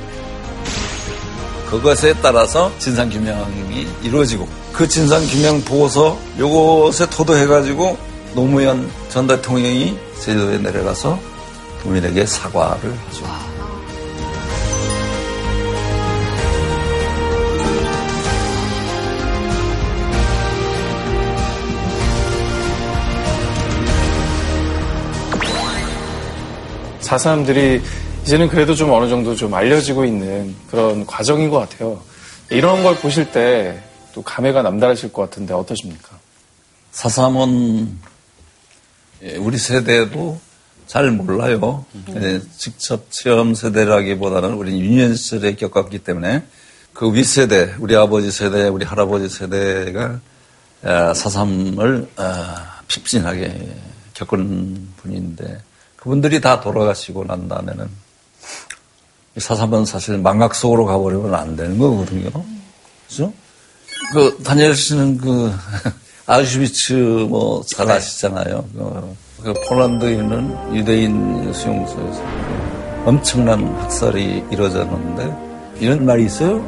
그것에 따라서 진상규명이 이루어지고 그 진상규명 보고서 요것에 토도해가지고 노무현 전 대통령이 제주도에 내려가서 국민에게 사과를 하죠. 사사람들이 이제는 그래도 좀 어느 정도 좀 알려지고 있는 그런 과정인 것 같아요. 이런 걸 보실 때 또 감회가 남다르실 것 같은데 어떠십니까? 사삼은 예, 우리 세대도 잘 몰라요. 예, 직접 체험 세대라기보다는 우리는 유년 시절에 겪었기 때문에 그 윗세대, 우리 아버지 세대, 우리 할아버지 세대가 아, 사삼을 아, 핍진하게 겪은 분인데 그분들이 다 돌아가시고 난 다음에는 이 사삼은 사실 망각 속으로 가버리면 안 되는 거거든요. 그죠? 그, 다니엘 씨는 그, 아우슈비츠 뭐 잘 아시잖아요. 그, 그 폴란드에 있는 유대인 수용소에서 엄청난 학살이 이루어졌는데 이런 말이 있어요.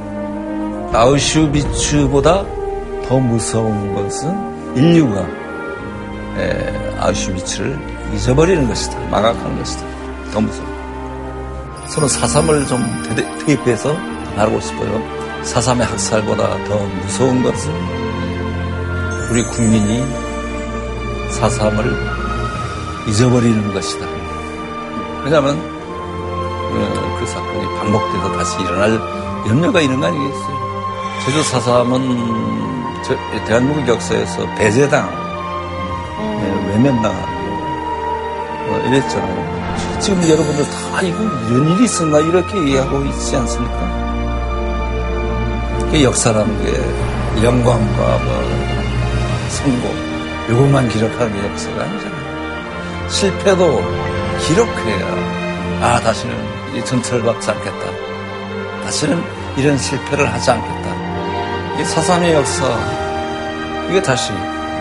아우슈비츠보다 더 무서운 것은 인류가 에, 아우슈비츠를 잊어버리는 것이다. 망각하는 것이다. 더 무서워. 서로 사삼을 좀 대- 대입해서 말하고 싶어요. 사삼의 학살보다 더 무서운 것은 우리 국민이 사삼을 잊어버리는 것이다. 왜냐하면 어, 그 사건이 반복돼서 다시 일어날 염려가 있는 거 아니겠어요? 제주 사삼은 저- 대한민국 역사에서 배제당하고 네, 외면당하고 뭐 이랬잖아요. 지금 여러분들 다 이거 이런 일이 있었나 이렇게 이해하고 있지 않습니까? 그 역사라는 게 영광과 뭐 성공 이것만 기록하는 게 역사가 아니잖아요. 실패도 기록해야 아 다시는 이 전철 밟지 않겠다. 다시는 이런 실패를 하지 않겠다. 이 사삼의 역사 이게 다시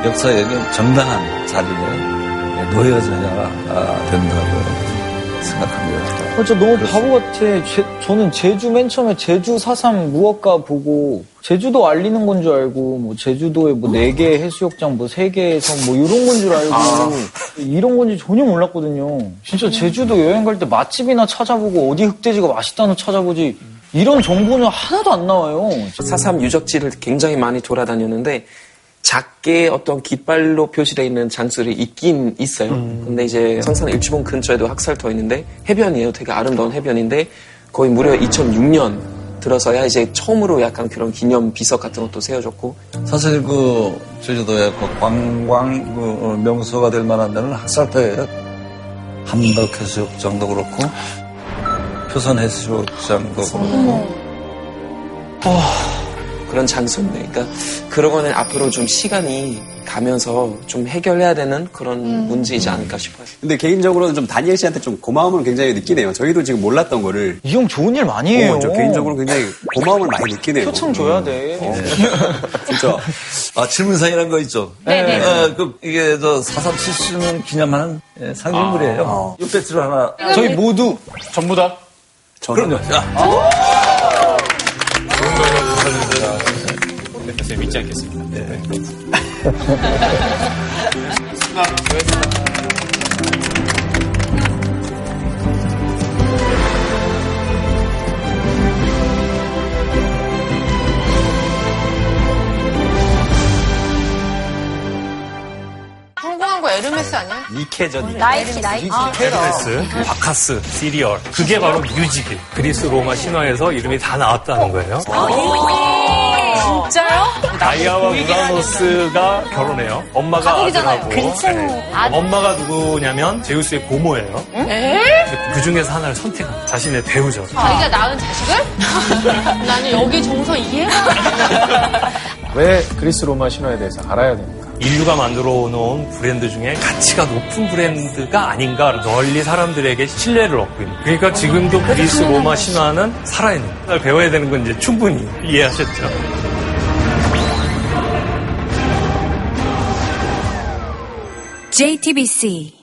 역사의 그 정당한 자리에 놓여져야 아, 된다고 생각합니다. 어, 저 너무 바보 같아. 제- 저는 제주 맨 처음에 제주 사삼 무엇가 보고 제주도 알리는 건 줄 알고 뭐 제주도에 뭐 네 개 해수욕장 뭐 세 개에서 뭐 이런 건 줄 알고 이런 건지 전혀 몰랐거든요. 진짜 제주도 여행 갈 때 맛집이나 찾아보고 어디 흑돼지가 맛있다는 찾아보지 이런 정보는 하나도 안 나와요. 사삼 유적지를 굉장히 많이 돌아다녔는데 작게 어떤 깃발로 표시되어 있는 장소들이 있긴 있어요. 근데 이제 성산 일주봉 근처에도 학살터 있는데 해변이에요. 되게 아름다운 해변인데 거의 무려 2006년 들어서야 이제 처음으로 약간 그런 기념 비석 같은 것도 세워졌고 사실 그 제주도의 그 관광 그 명소가 될 만한 데는 학살터예요. 함덕 해수욕장도 그렇고 표선 해수욕장도 그렇고 그런 장소인데, 그러니까 그런 거는 앞으로 좀 시간이 가면서 좀 해결해야 되는 그런 문제이지 않을까 싶어요. 근데 개인적으로는 좀 다니엘 씨한테 좀 고마움을 굉장히 느끼네요. 저희도 지금 몰랐던 거를. 이 형 좋은 일 많이 해요. 어, 저 개인적으로 굉장히 고마움을 많이 느끼네요. 표창 줘야 돼. 어. 진짜. 아 질문상이라는 거 있죠. 네네. 어, 그 이게 저 사삼 70주년 기념하는 예, 상징물이에요. 이 배지를 하나. 저희 모두 전부 다 그럼요. 잊지 않겠습니다. 성공한 거 에르메스 아니야? 니케전. 나이키, 나이키. 아, 에르메스, 바카스, 시리얼. 그게 바로 뮤직일. 그리스 로마 신화에서 이름이 다 나왔다는 거예요. 진짜요? 다이아와 우라노스가 결혼해요. 엄마가 가족이잖아요. 아들하고. 네. 엄마가 누구냐면 제우스의 고모예요. 에? 그 중에서 하나를 선택한 자신의 배우죠. 자기가 낳은 자식을? 나는 여기 정서 이해가 왜 그리스 로마 신화에 대해서 알아야 됩니까? 인류가 만들어 놓은 브랜드 중에 가치가 높은 브랜드가 아닌가 널리 사람들에게 신뢰를 얻고 있는. 그러니까 지금도 그리스 로마 신화는 살아있는. 걸 배워야 되는 건 이제 충분히 이해하셨죠. JTBC